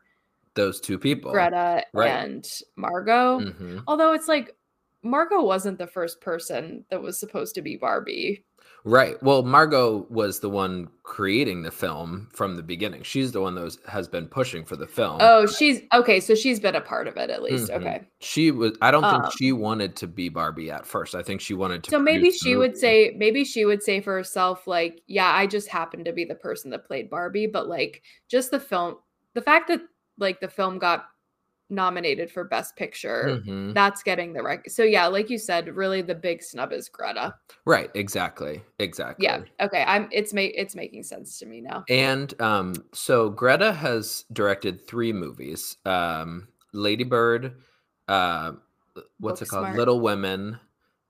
those two people. Greta right. and Margot. Mhm. Although it's like Margot wasn't the first person that was supposed to be Barbie. Right. Well, Margot was the one creating the film from the beginning. She's the one that was, has been pushing for the film. Oh, she's okay. So she's been a part of it at least. Mhm. Okay. She was. I don't think Um, she wanted to be Barbie at first. I think she wanted to. So maybe she would say, maybe she would say for herself, like, yeah, I just happened to be the person that played Barbie, but like, just the film, the fact that like the film got nominated for Best Picture, Mhm. that's getting the rec. So yeah, like you said, really the big snub is Greta. Right. Exactly. Exactly. Yeah. Okay. I'm. It's ma- It's making sense to me now. And um, so Greta has directed three movies: um, Lady Bird, uh, what's it called, Booksmart. Little Women,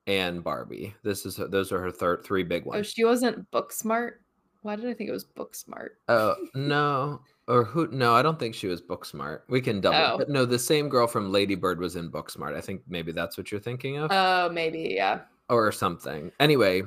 and Barbie. This is those are her third three big ones. Oh, ones. she wasn't book smart. Why did I think it was book smart? Oh no, or who? No, I don't think she was Booksmart. We can double. Oh. But no, the same girl from Lady Bird was in Booksmart. I think maybe that's what you're thinking of, Oh, maybe. Yeah. or something. Anyway,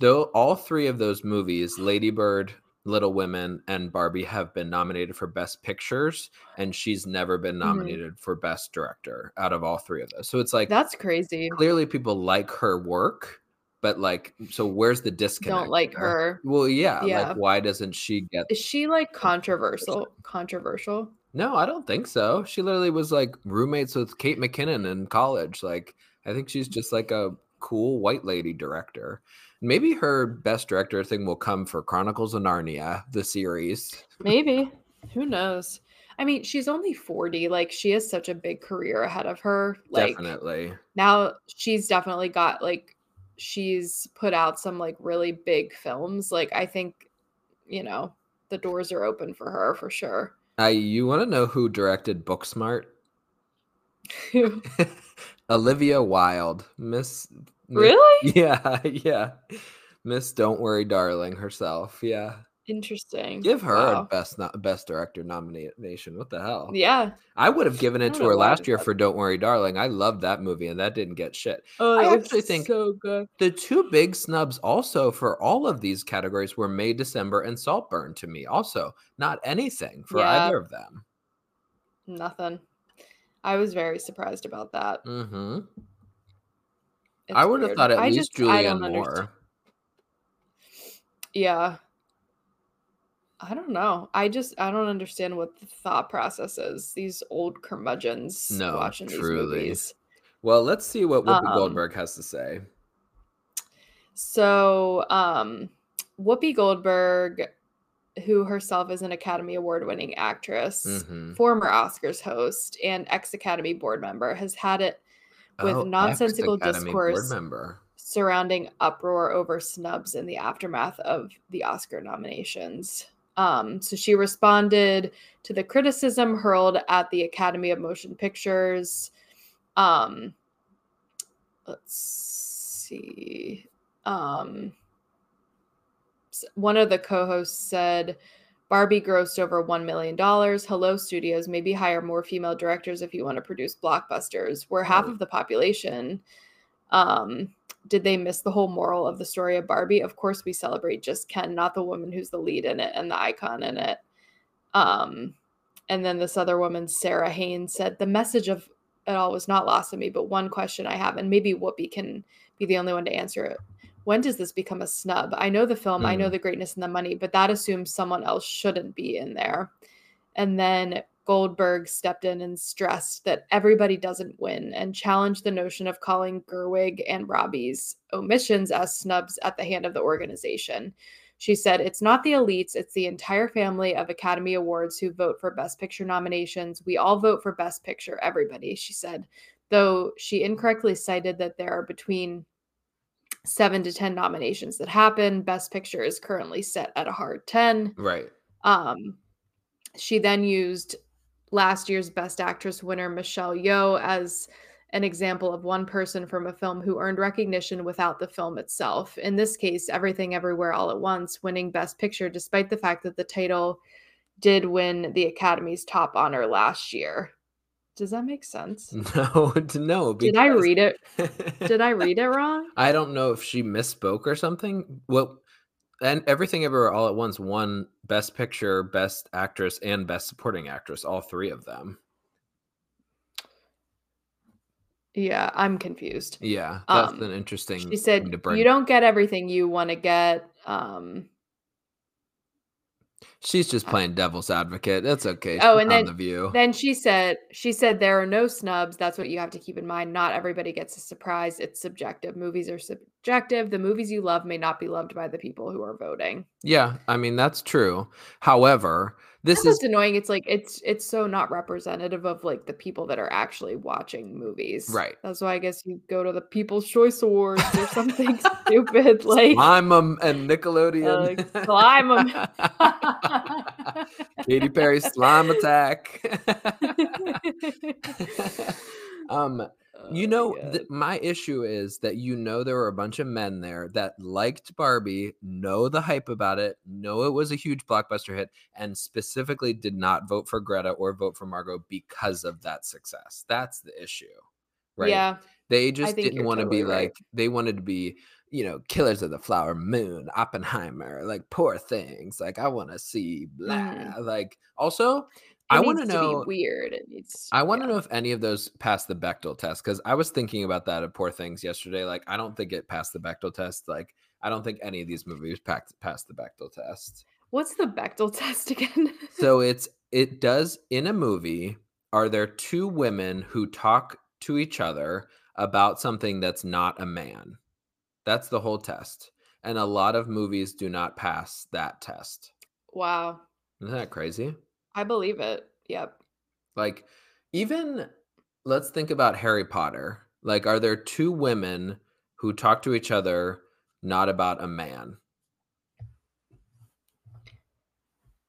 though all three of those movies, Lady Bird, Little Women, and Barbie, have been nominated for Best Pictures, and she's never been Mhm. nominated for Best Director out of all three of those. So it's like That's crazy. clearly people like her work, but like, so where's the disconnect? Don't like her. Well, yeah, Yeah. like why doesn't she get Is she like controversial? Controversial? No, I don't think so. She literally was like roommates with Kate McKinnon in college. Like, I think she's just like a cool white lady director. Maybe her best director thing will come for Chronicles of Narnia, the series. Maybe. Who knows? I mean, she's only 40. Like, she has such a big career ahead of her. Like, Definitely. now she's definitely got, like, she's put out some, like, really big films. Like, I think, you know, the doors are open for her for sure. Uh, you want to know who directed Booksmart? Olivia Wilde, Miss. Miss- really? Yeah, yeah. Miss Don't Worry Darling herself. Yeah. Interesting. Give her a best no- best director nomination. What the hell? Yeah. I would have given it to her last year for Don't Worry Darling. I loved that movie and that didn't get shit. Oh, I actually think- so good. The two big snubs also for all of these categories were May, December, and Saltburn to me. Also, not anything for Yeah. either of them. Nothing. I was very surprised about that. Mm-hmm. I would have thought at I least just- Julianne. Moore. Yeah. I don't know. I just I don't understand what the thought process is. These old curmudgeons No, watching truly. these movies. Well, let's see what Whoopi Um, Goldberg has to say. So, um, Whoopi Goldberg, who herself is an Academy Award winning actress, Mhm. former Oscars host, and ex Academy board member, has had it with Oh, nonsensical discourse member. surrounding uproar over snubs in the aftermath of the Oscar nominations. Um, so she responded to the criticism hurled at the Academy of Motion Pictures. Um, let's see. Um, one of the co-hosts said Barbie grossed over $1 million. Hello, studios. Maybe hire more female directors if you want to produce blockbusters. We're half of the population. Um, did they miss the whole moral of the story of Barbie? Of course, we celebrate just Ken, not the woman who's the lead in it and the icon in it. Um, and then this other woman, Sarah Haynes, said the message of it all was not lost on me, but one question I have, and maybe Whoopi can be the only one to answer it. When does this become a snub? I know the film, I know Mm. the greatness and the money, but that assumes someone else shouldn't be in there. And then Goldberg stepped in and stressed that everybody doesn't win and challenged the notion of calling Gerwig and Robbie's omissions as snubs at the hand of the organization. She said, It's not the elites, it's the entire family of Academy Awards who vote for Best Picture nominations. We all vote for Best Picture, everybody, she said, though she incorrectly cited that there are between seven to 10 nominations that happen. Best Picture is currently set at a hard 10. Right. Um, she then used last year's Best Actress winner Michelle Yeoh as an example of one person from a film who earned recognition without the film itself. In this case, Everything Everywhere All at Once, winning Best Picture, despite the fact that the title did win the Academy's top honor last year. Does that make sense? No, no. Did I read it? Did I read it wrong? I don't know if she misspoke or something. Well, and everything everywhere all at once won best picture, best actress, and best supporting actress, all three of them. Yeah, I'm confused. Yeah, that's Um, an interesting She thing said, to bring "You don't get everything you want to get." Um, She's just playing devil's advocate. That's okay. oh, She's and then The View. then she said she said there are no snubs. That's what you have to keep in mind. Not everybody gets a surprise. It's subjective. Movies are subjective. The movies you love may not be loved by the people who are voting. Yeah, I mean that's true. However, this That's is annoying. It's like it's it's so not representative of like the people that are actually watching movies. right. That's why I guess you go to the People's Choice Awards or something stupid like Slime 'em and Nickelodeon. like, slime. Katy Perry slime attack. um, you Oh know, my th- my issue is that you know there were a bunch of men there that liked Barbie, know the hype about it, know it was a huge blockbuster hit, and specifically did not vote for Greta or vote for Margot because of that success. That's the issue, right? Yeah, They just didn't want to totally be right. like they wanted to be, you know, killers of the flower moon, Oppenheimer, like poor things. Like I want to see blah. Mhm. Like also, I want to know. weird. It needs. I want to yeah. know if any of those passed the Bechdel test because I was thinking about that at Poor Things yesterday. Like I don't think it passed the Bechdel test. Like I don't think any of these movies packed passed the Bechdel test. What's the Bechdel test again? So it's it does in a movie. Are there two women who talk to each other about something that's not a man? That's the whole test. And a lot of movies do not pass that test. wow, Isn't that crazy? I believe it. Yep. Like even let's think about Harry Potter. Like are there two women who talk to each other not about a man?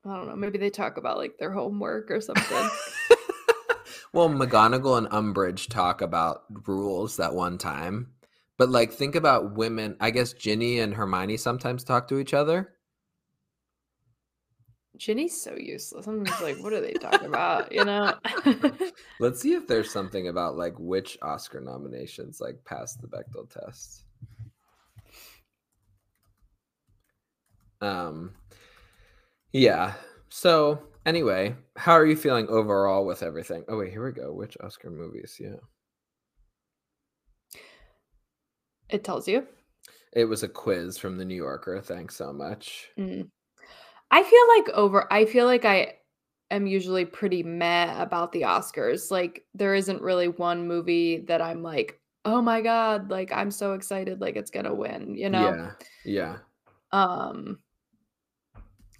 I don't know. Maybe they talk about like their homework or something. well, McGonagall and Umbridge talk about rules that one time. But like think about women, I guess Ginny and Hermione sometimes talk to each other. Ginny's so useless. I'm just like, what are they talking about? You know? Let's see if there's something about like which Oscar nominations like passed the Bechdel test. Um yeah. So anyway, how are you feeling overall with everything? Oh wait, here we go. Which Oscar movies? Yeah. it tells you. It was a quiz from the New Yorker. Thanks so much. Mm. I feel like over. I feel like I am usually pretty meh about the Oscars. Like there isn't really one movie that I'm like, oh my god, like I'm so excited, like it's gonna win. You know? Yeah. Yeah. Um.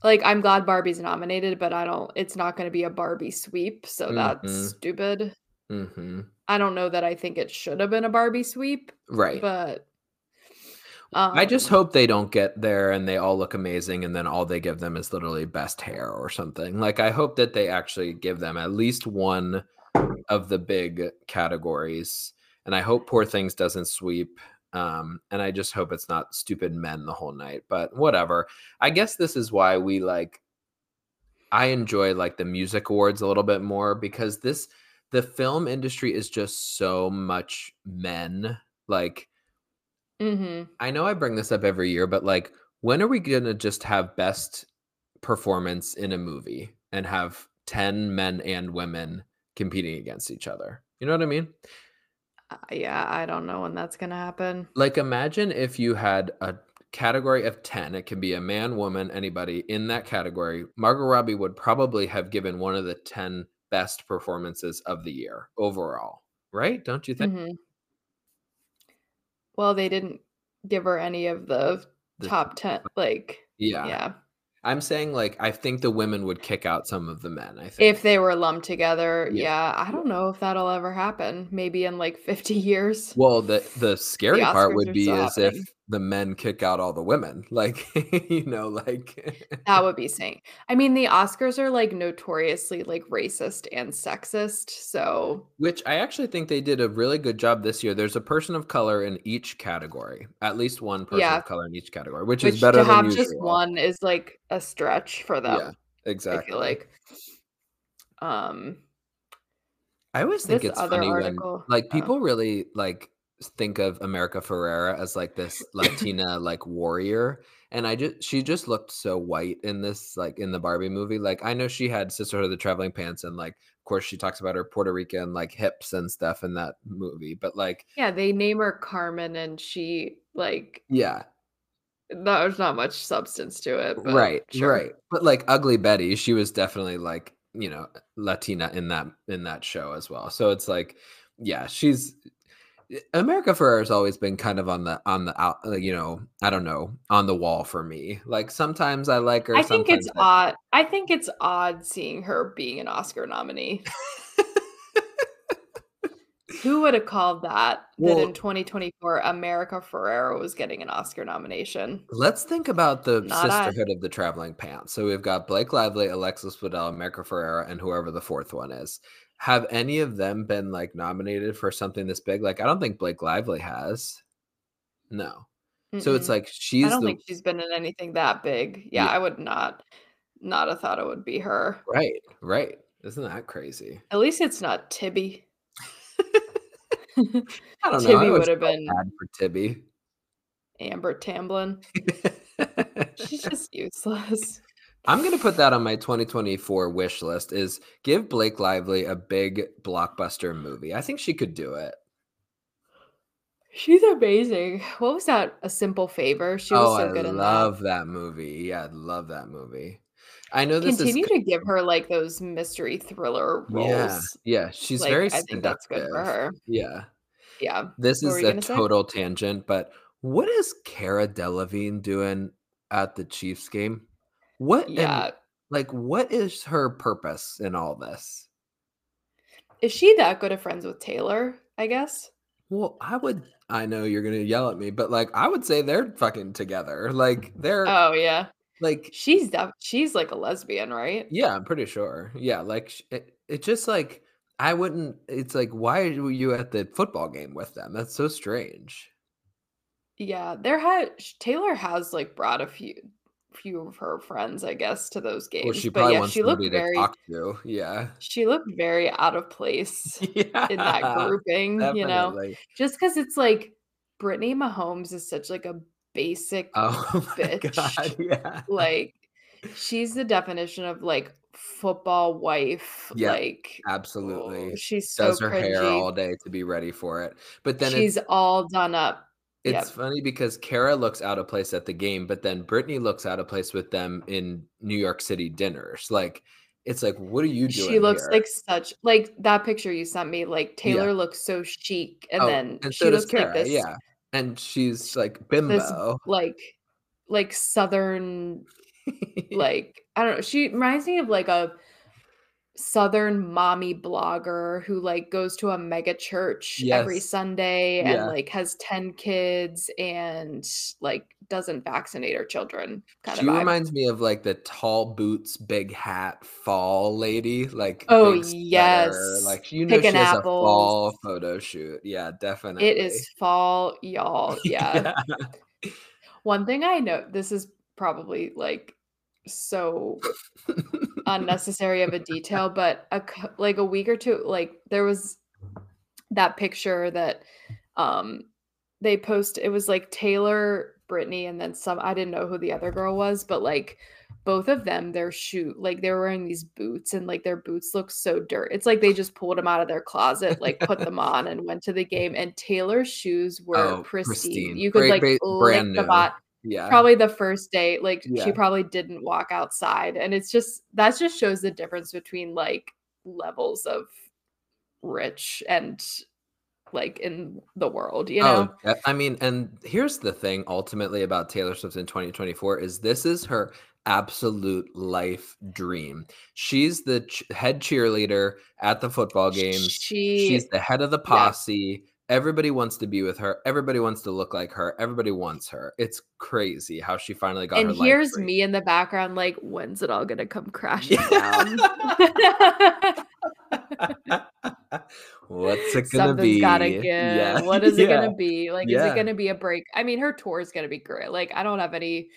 Like I'm glad Barbie's nominated, but I don't. It's not going to be a Barbie sweep, so that's Mhm. stupid. Mm-hmm. I don't know that I think it should have been a Barbie sweep, Right. but I just um, hope they don't get there and they all look amazing and then all they give them is literally best hair or something. Like I hope that they actually give them at least one of the big categories. And I hope Poor Things doesn't sweep. Um, and I just hope it's not stupid men the whole night. But whatever. I guess this is why we like I enjoy like the music awards a little bit more because this the film industry is just so much men. Like mhm. I know I bring this up every year, but like, when are we gonna just have best performance in a movie and have 10 men and women competing against each other? You know what I mean? Uh, yeah, I don't know when that's gonna happen. Like, imagine if you had a category of 10, it can be a man, woman, anybody in that category. Margot Robbie would probably have given one of the 10 best performances of the year overall, right? Don't you think? Mhm. Well, they didn't give her any of the The- top 10 like yeah. yeah. I'm saying, like, I think the women would kick out some of the men. I think. If they were lumped together, Yeah. yeah, I don't know if that'll ever happen. Maybe in like 50 years. Well, the the scary part would be is if the men kick out all the women. Like, you know, like That would be saying. I mean, the Oscars are like notoriously like racist and sexist. So which I actually think they did a really good job this year. There's a person of color in each category. At least one person Yeah. of color in each category, which, which is better to than have usual. just one is like a stretch for them. Yeah, Exactly. I feel like. Um I always think it's funny article, when like uh people really like think of America Ferrera as like this Latina like warrior. And I just she just looked so white in this like in the Barbie movie. Like I know she had Sisterhood of the Traveling Pants and like of course she talks about her Puerto Rican like hips and stuff in that movie. But like Yeah, they name her Carmen and she like yeah, there's not much substance to it. But right, sure. right. But like Ugly Betty, she was definitely like, you know, Latina in that in that show as well. So it's like yeah, she's Eh, America Ferrera has always been kind of on the on the out, you know, I don't know, on the wall for me. Like sometimes I like her. I think it's I- odd. I think it's odd seeing her being an Oscar nominee. Who would have called that? that in 2024, America Ferrera was getting an Oscar nomination. Let's think about the Not I. sisterhood of the traveling pants. So we've got Blake Lively, Alexis Bledel, America Ferrera, and whoever the fourth one is. Have any of them been like nominated for something this big? Like I don't think Blake Lively has. No. So it's like she's I don't the think she's been in anything that big. Yeah, Yeah. I would not not have thought it would be her. right, right. Isn't that crazy? At least it's not Tibby. I don't know. Tibby would have been bad for Tibby. Amber Tamblyn. She's just useless. I'm gonna put that on my 2024 wish list. Is give Blake Lively a big blockbuster movie. I think she could do it. She's amazing. What was that? A Simple Favor. She was oh, so I good in that. I love that. movie. Yeah, I love that movie. I know this Continue is to give her like those mystery thriller roles. yeah, yeah. She's Like, very I think that's good for her. Yeah, Yeah. this What is a gonna say? total tangent, but what is Cara Delevingne doing at the Chiefs game? What? Yeah. like, what is her purpose in all this? Is she that good of friends with Taylor? I guess. Well, I would. I know you're gonna yell at me, but like, I would say they're fucking together. Like, they're Oh yeah. like, She's def- she's like a lesbian, right? yeah, I'm pretty sure. Yeah, like, it, it just like, I wouldn't. It's like, why were you at the football game with them? That's so strange. Yeah. There had Taylor has like brought a few few of her friends, I guess, to those games. Well, she but yeah, wants she looked very talk to. Yeah, she looked very out of place yeah, in that grouping, you know. Just because it's like Brittany Mahomes is such like a basic Oh bitch. god, yeah. like she's the definition of like football wife. Yeah, like oh, Absolutely. oh, she's so Does her hair all day to be ready for it. But then she's all done up. It's yep. funny because Cara looks out of place at the game, but then Brittany looks out of place with them in New York City dinners. Like it's like, what are you doing? She looks here? like such like that picture you sent me. Like Taylor looks so chic, and Oh, then and she so looks like this, yeah. And she's like this bimbo. like like southern like I don't know. She reminds me of like a southern mommy blogger who like goes to a mega church every Sunday Yeah. and like has 10 kids and like doesn't vaccinate her children kind she of reminds me of like the tall boots, big hat, fall lady. Like Oh, sweater, yes. like you know Picking she has a fall photo shoot. Yeah, definitely. it is fall, y'all. Yeah. One thing I know, this is probably like so unnecessary of a detail, but a like a week or two, like there was that picture that um they post. It was like Taylor, Brittany, and then some. I didn't know who the other girl was, but like both of them, their shoe, like they were wearing these boots, and like their boots look so dirt. It's like they just pulled them out of their closet, like put them on, and went to the game. And Taylor's shoes were Oh, pristine. pristine. You could Great like ba- lick brand the new. bot yeah. probably the first date like Yeah. she probably didn't walk outside and it's just that just shows the difference between like levels of rich and like in the world you oh, know Oh, I mean, and here's the thing ultimately about Taylor Swift in 2024 is this is her absolute life dream. She's the ch- head cheerleader at the football games. she She's the head of the posse. Everybody wants to be with her. Everybody wants to look like her. Everybody wants her. It's crazy how she finally got her and here's me in the background like when's it all gonna come crashing down What's it gonna something's be? gotta give Yeah. what is it gonna be like is it gonna be a break i mean her tour is gonna be great like i don't have any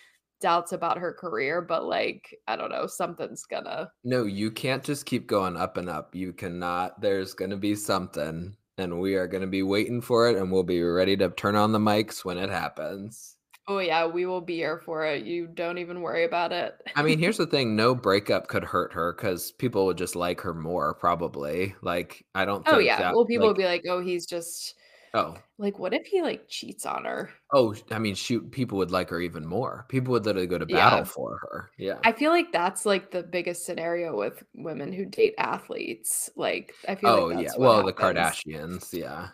doubts about her career but like i don't know something's gonna No, you can't just keep going up and up. You cannot. There's going to be something. And we are going to be waiting for it, and we'll be ready to turn on the mics when it happens. Oh yeah, we will be here for it. You don't even worry about it. I mean, here's the thing: no breakup could hurt her because people would just like her more, probably. Like, I don't. oh yeah. that, Well, people like, will be like, "Oh, he's just oh, like, what if he like cheats on her?" oh. I mean, shoot, people would like her even more. People would literally go to battle Yeah. for her. Yeah. I feel like that's like the biggest scenario with women who date athletes. Like, I feel like oh like yeah. Well, the. Kardashians. Yeah.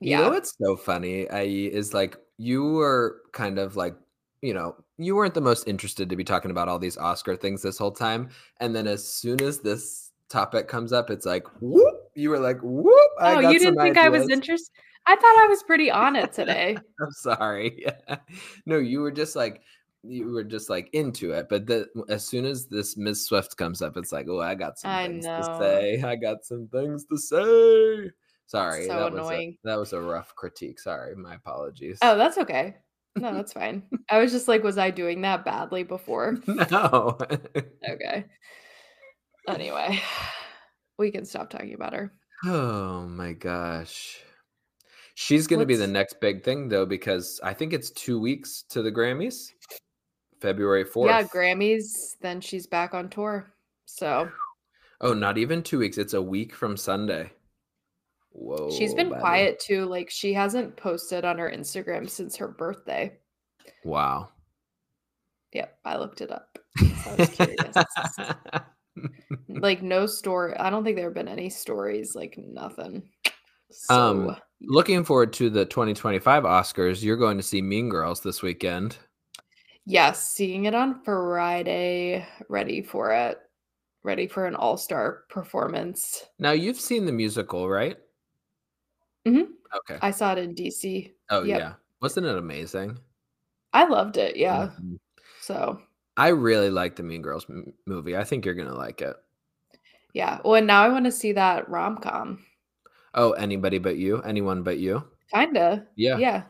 Yeah. You know what's so funny? I is like you were kind of like, you know, you weren't the most interested to be talking about all these Oscar things this whole time. And then as soon as this topic comes up, it's like, whoop, you were like, whoop. I oh, you didn't think I was interested? I thought I was pretty on it today. I'm sorry. No, you were just like you were just like into it. But the, as soon as this Miss Swift comes up, it's like, oh, I got some I things know. to say. I got some things to say. Sorry, So that was a, annoying. that was a rough critique. Sorry, my apologies. Oh, that's okay. No, that's fine. I was just like, was I doing that badly before? no. Okay. Anyway, we can stop talking about her. oh my gosh. She's going to be the next big thing though because I think it's 2 weeks to the Grammys. February 4th. Yeah, Grammys. Then she's back on tour. So Oh, not even 2 weeks. It's a week from Sunday. Whoa. she's been buddy. quiet too. Like she hasn't posted on her Instagram since her birthday. Wow. Yep, I looked it up. I was curious. like no story. I don't think there have been any stories. Like nothing. So Um, Looking forward to the 2025 Oscars. You're going to see Mean Girls this weekend. yes, seeing it on Friday. Ready for it. Ready for an all-star performance. Now, you've seen the musical, right? Mhm. Okay. I saw it in DC. oh, yep. yeah. Wasn't it amazing? I loved it. Yeah. Mhm. So I really like the Mean Girls m- movie. I think you're going to like it. yeah. Well, and now I want to see that rom com. Oh, anybody but you? Anyone but you? Kinda. Yeah. Yeah.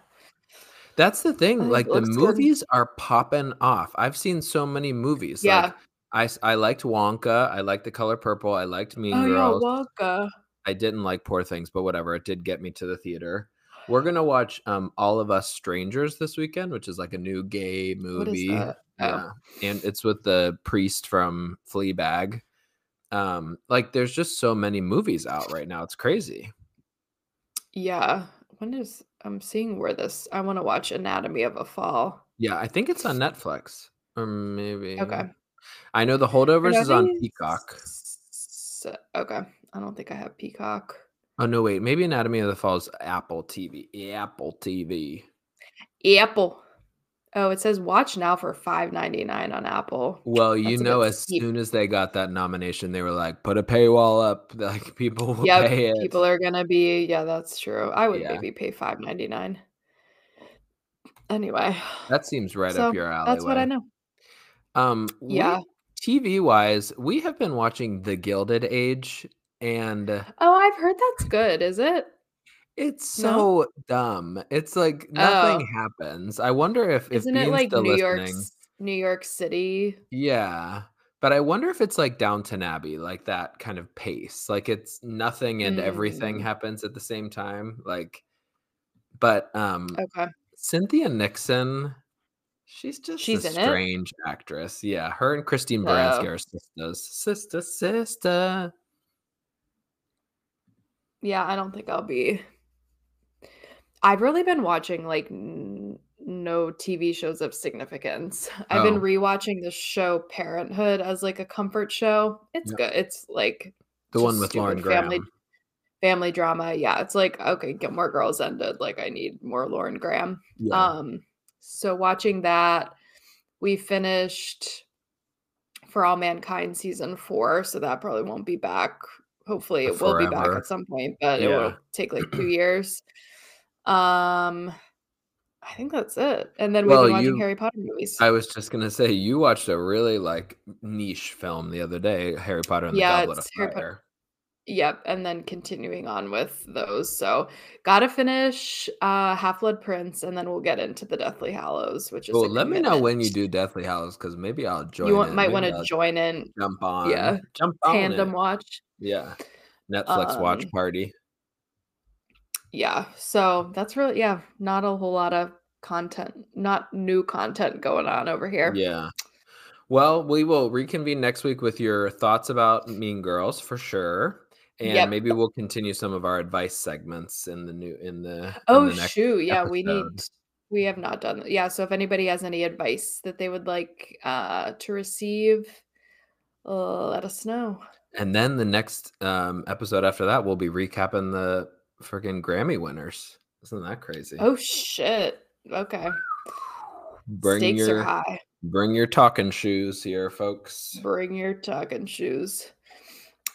That's the thing. Like the looks good. movies are popping off. I've seen so many movies. Yeah. Like I liked Wonka. I liked The Color Purple. I liked Mean Oh Girls. yeah, Wonka. I didn't like Poor Things, but whatever. It did get me to the theater. We're gonna watch um All of Us Strangers this weekend, which is like a new gay movie. What is that? Yeah, and it's with the priest from Fleabag. Um, like there's just so many movies out right now. It's crazy. Yeah. When is I'm seeing where this I want to watch Anatomy of a Fall. Yeah, I think it's on Netflix or maybe. Okay. I know the holdovers is on Peacock. s- Okay. I don't think I have Peacock. Oh no, wait, maybe Anatomy of the Fall is Apple TV. Apple TV. Apple. Oh, it says watch now for five ninety nine on Apple. Well, you That's a know, as steep. soon as they got that nomination, they were like, "Put a paywall up." Like people will Yep. pay it. People are gonna be yeah, that's true. I would Yeah. maybe pay five ninety nine. Anyway. That seems right so up your alley. that's what I know. Um, Yeah. TV wise, we have been watching The Gilded Age, and Oh, I've heard that's good, is it? It's No? so dumb. It's like nothing Oh. happens. I wonder if if Isn't it Bean's like still New York listening. New York City? Yeah. But I wonder if it's like Downton Abbey, like that kind of pace. Like it's nothing and everything Mm. happens at the same time. Like, but um Okay. Cynthia Nixon, she's just She's a in it? strange actress. Yeah, her and Christine Baranski Oh. are sisters. Sister, sister. Yeah, I don't think I'll be. I've really been watching like n- no TV shows of significance. I've been Oh. rewatching the show Parenthood as like a comfort show. It's Yep. good. It's like The just one with Lauren stupid family Graham. family drama. Yeah, it's like okay, Gilmore Girls ended. Like I need more Lauren Graham. Yeah. Um, so watching that, we finished For All Mankind season four, so that probably won't be back. Hopefully, it will be back Forever. at some point, but it Yeah. will take like two years. Um, I think that's it. And then we've Well, been watching you- Harry Potter movies. I was just gonna say you watched a really like niche film the other day, Harry Potter and the Yeah, Goblet of Harry Potter- Fire. Yep, and then continuing on with those. So gotta finish uh Half Blood Prince, and then we'll get into the Deathly Hallows, which is Well, let me know when you do Deathly Hallows because maybe I'll join. You want, might want to join in jump on. yeah, jump on tandem it. watch. Yeah, Netflix watch Um, party. Yeah, so that's really yeah, not a whole lot of content, not new content going on over here. Yeah. Well, we will reconvene next week with your thoughts about Mean Girls for sure. And Yep. maybe we'll continue some of our advice segments in the new in the in Oh the next shoot, yeah, we need we have not done that. Yeah, so if anybody has any advice that they would like uh to receive, uh, let us know. And then the next um episode after that we'll be recapping the freaking Grammy winners. Isn't that crazy? Oh shit. Okay. bring Stakes your are high. bring your talking shoes here, folks. Bring your talking shoes.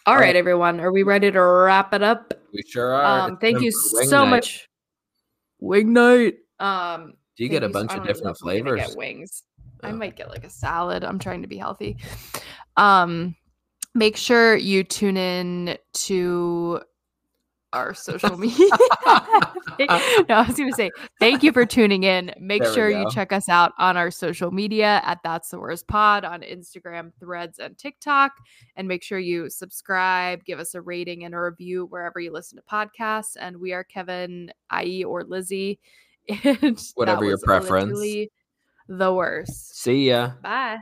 All All right, right. everyone. Are we ready to wrap it up? We sure are. Um, thank you so night. much. Wing night. Um, Do you get a bunch I of don't even know different if I'm gonna flavors? Get wings. I Oh. might get like a salad. I'm trying to be healthy. Um, make sure you tune in to our social media. no, I was going to say thank you for tuning in. Make There sure you check us out on our social media at That's the Worst Pod on Instagram, Threads, and TikTok. And make sure you subscribe, give us a rating and a review wherever you listen to podcasts. And we are Kevin, IE, or Lizzie. And Whatever your preference. The worst. See ya. Bye.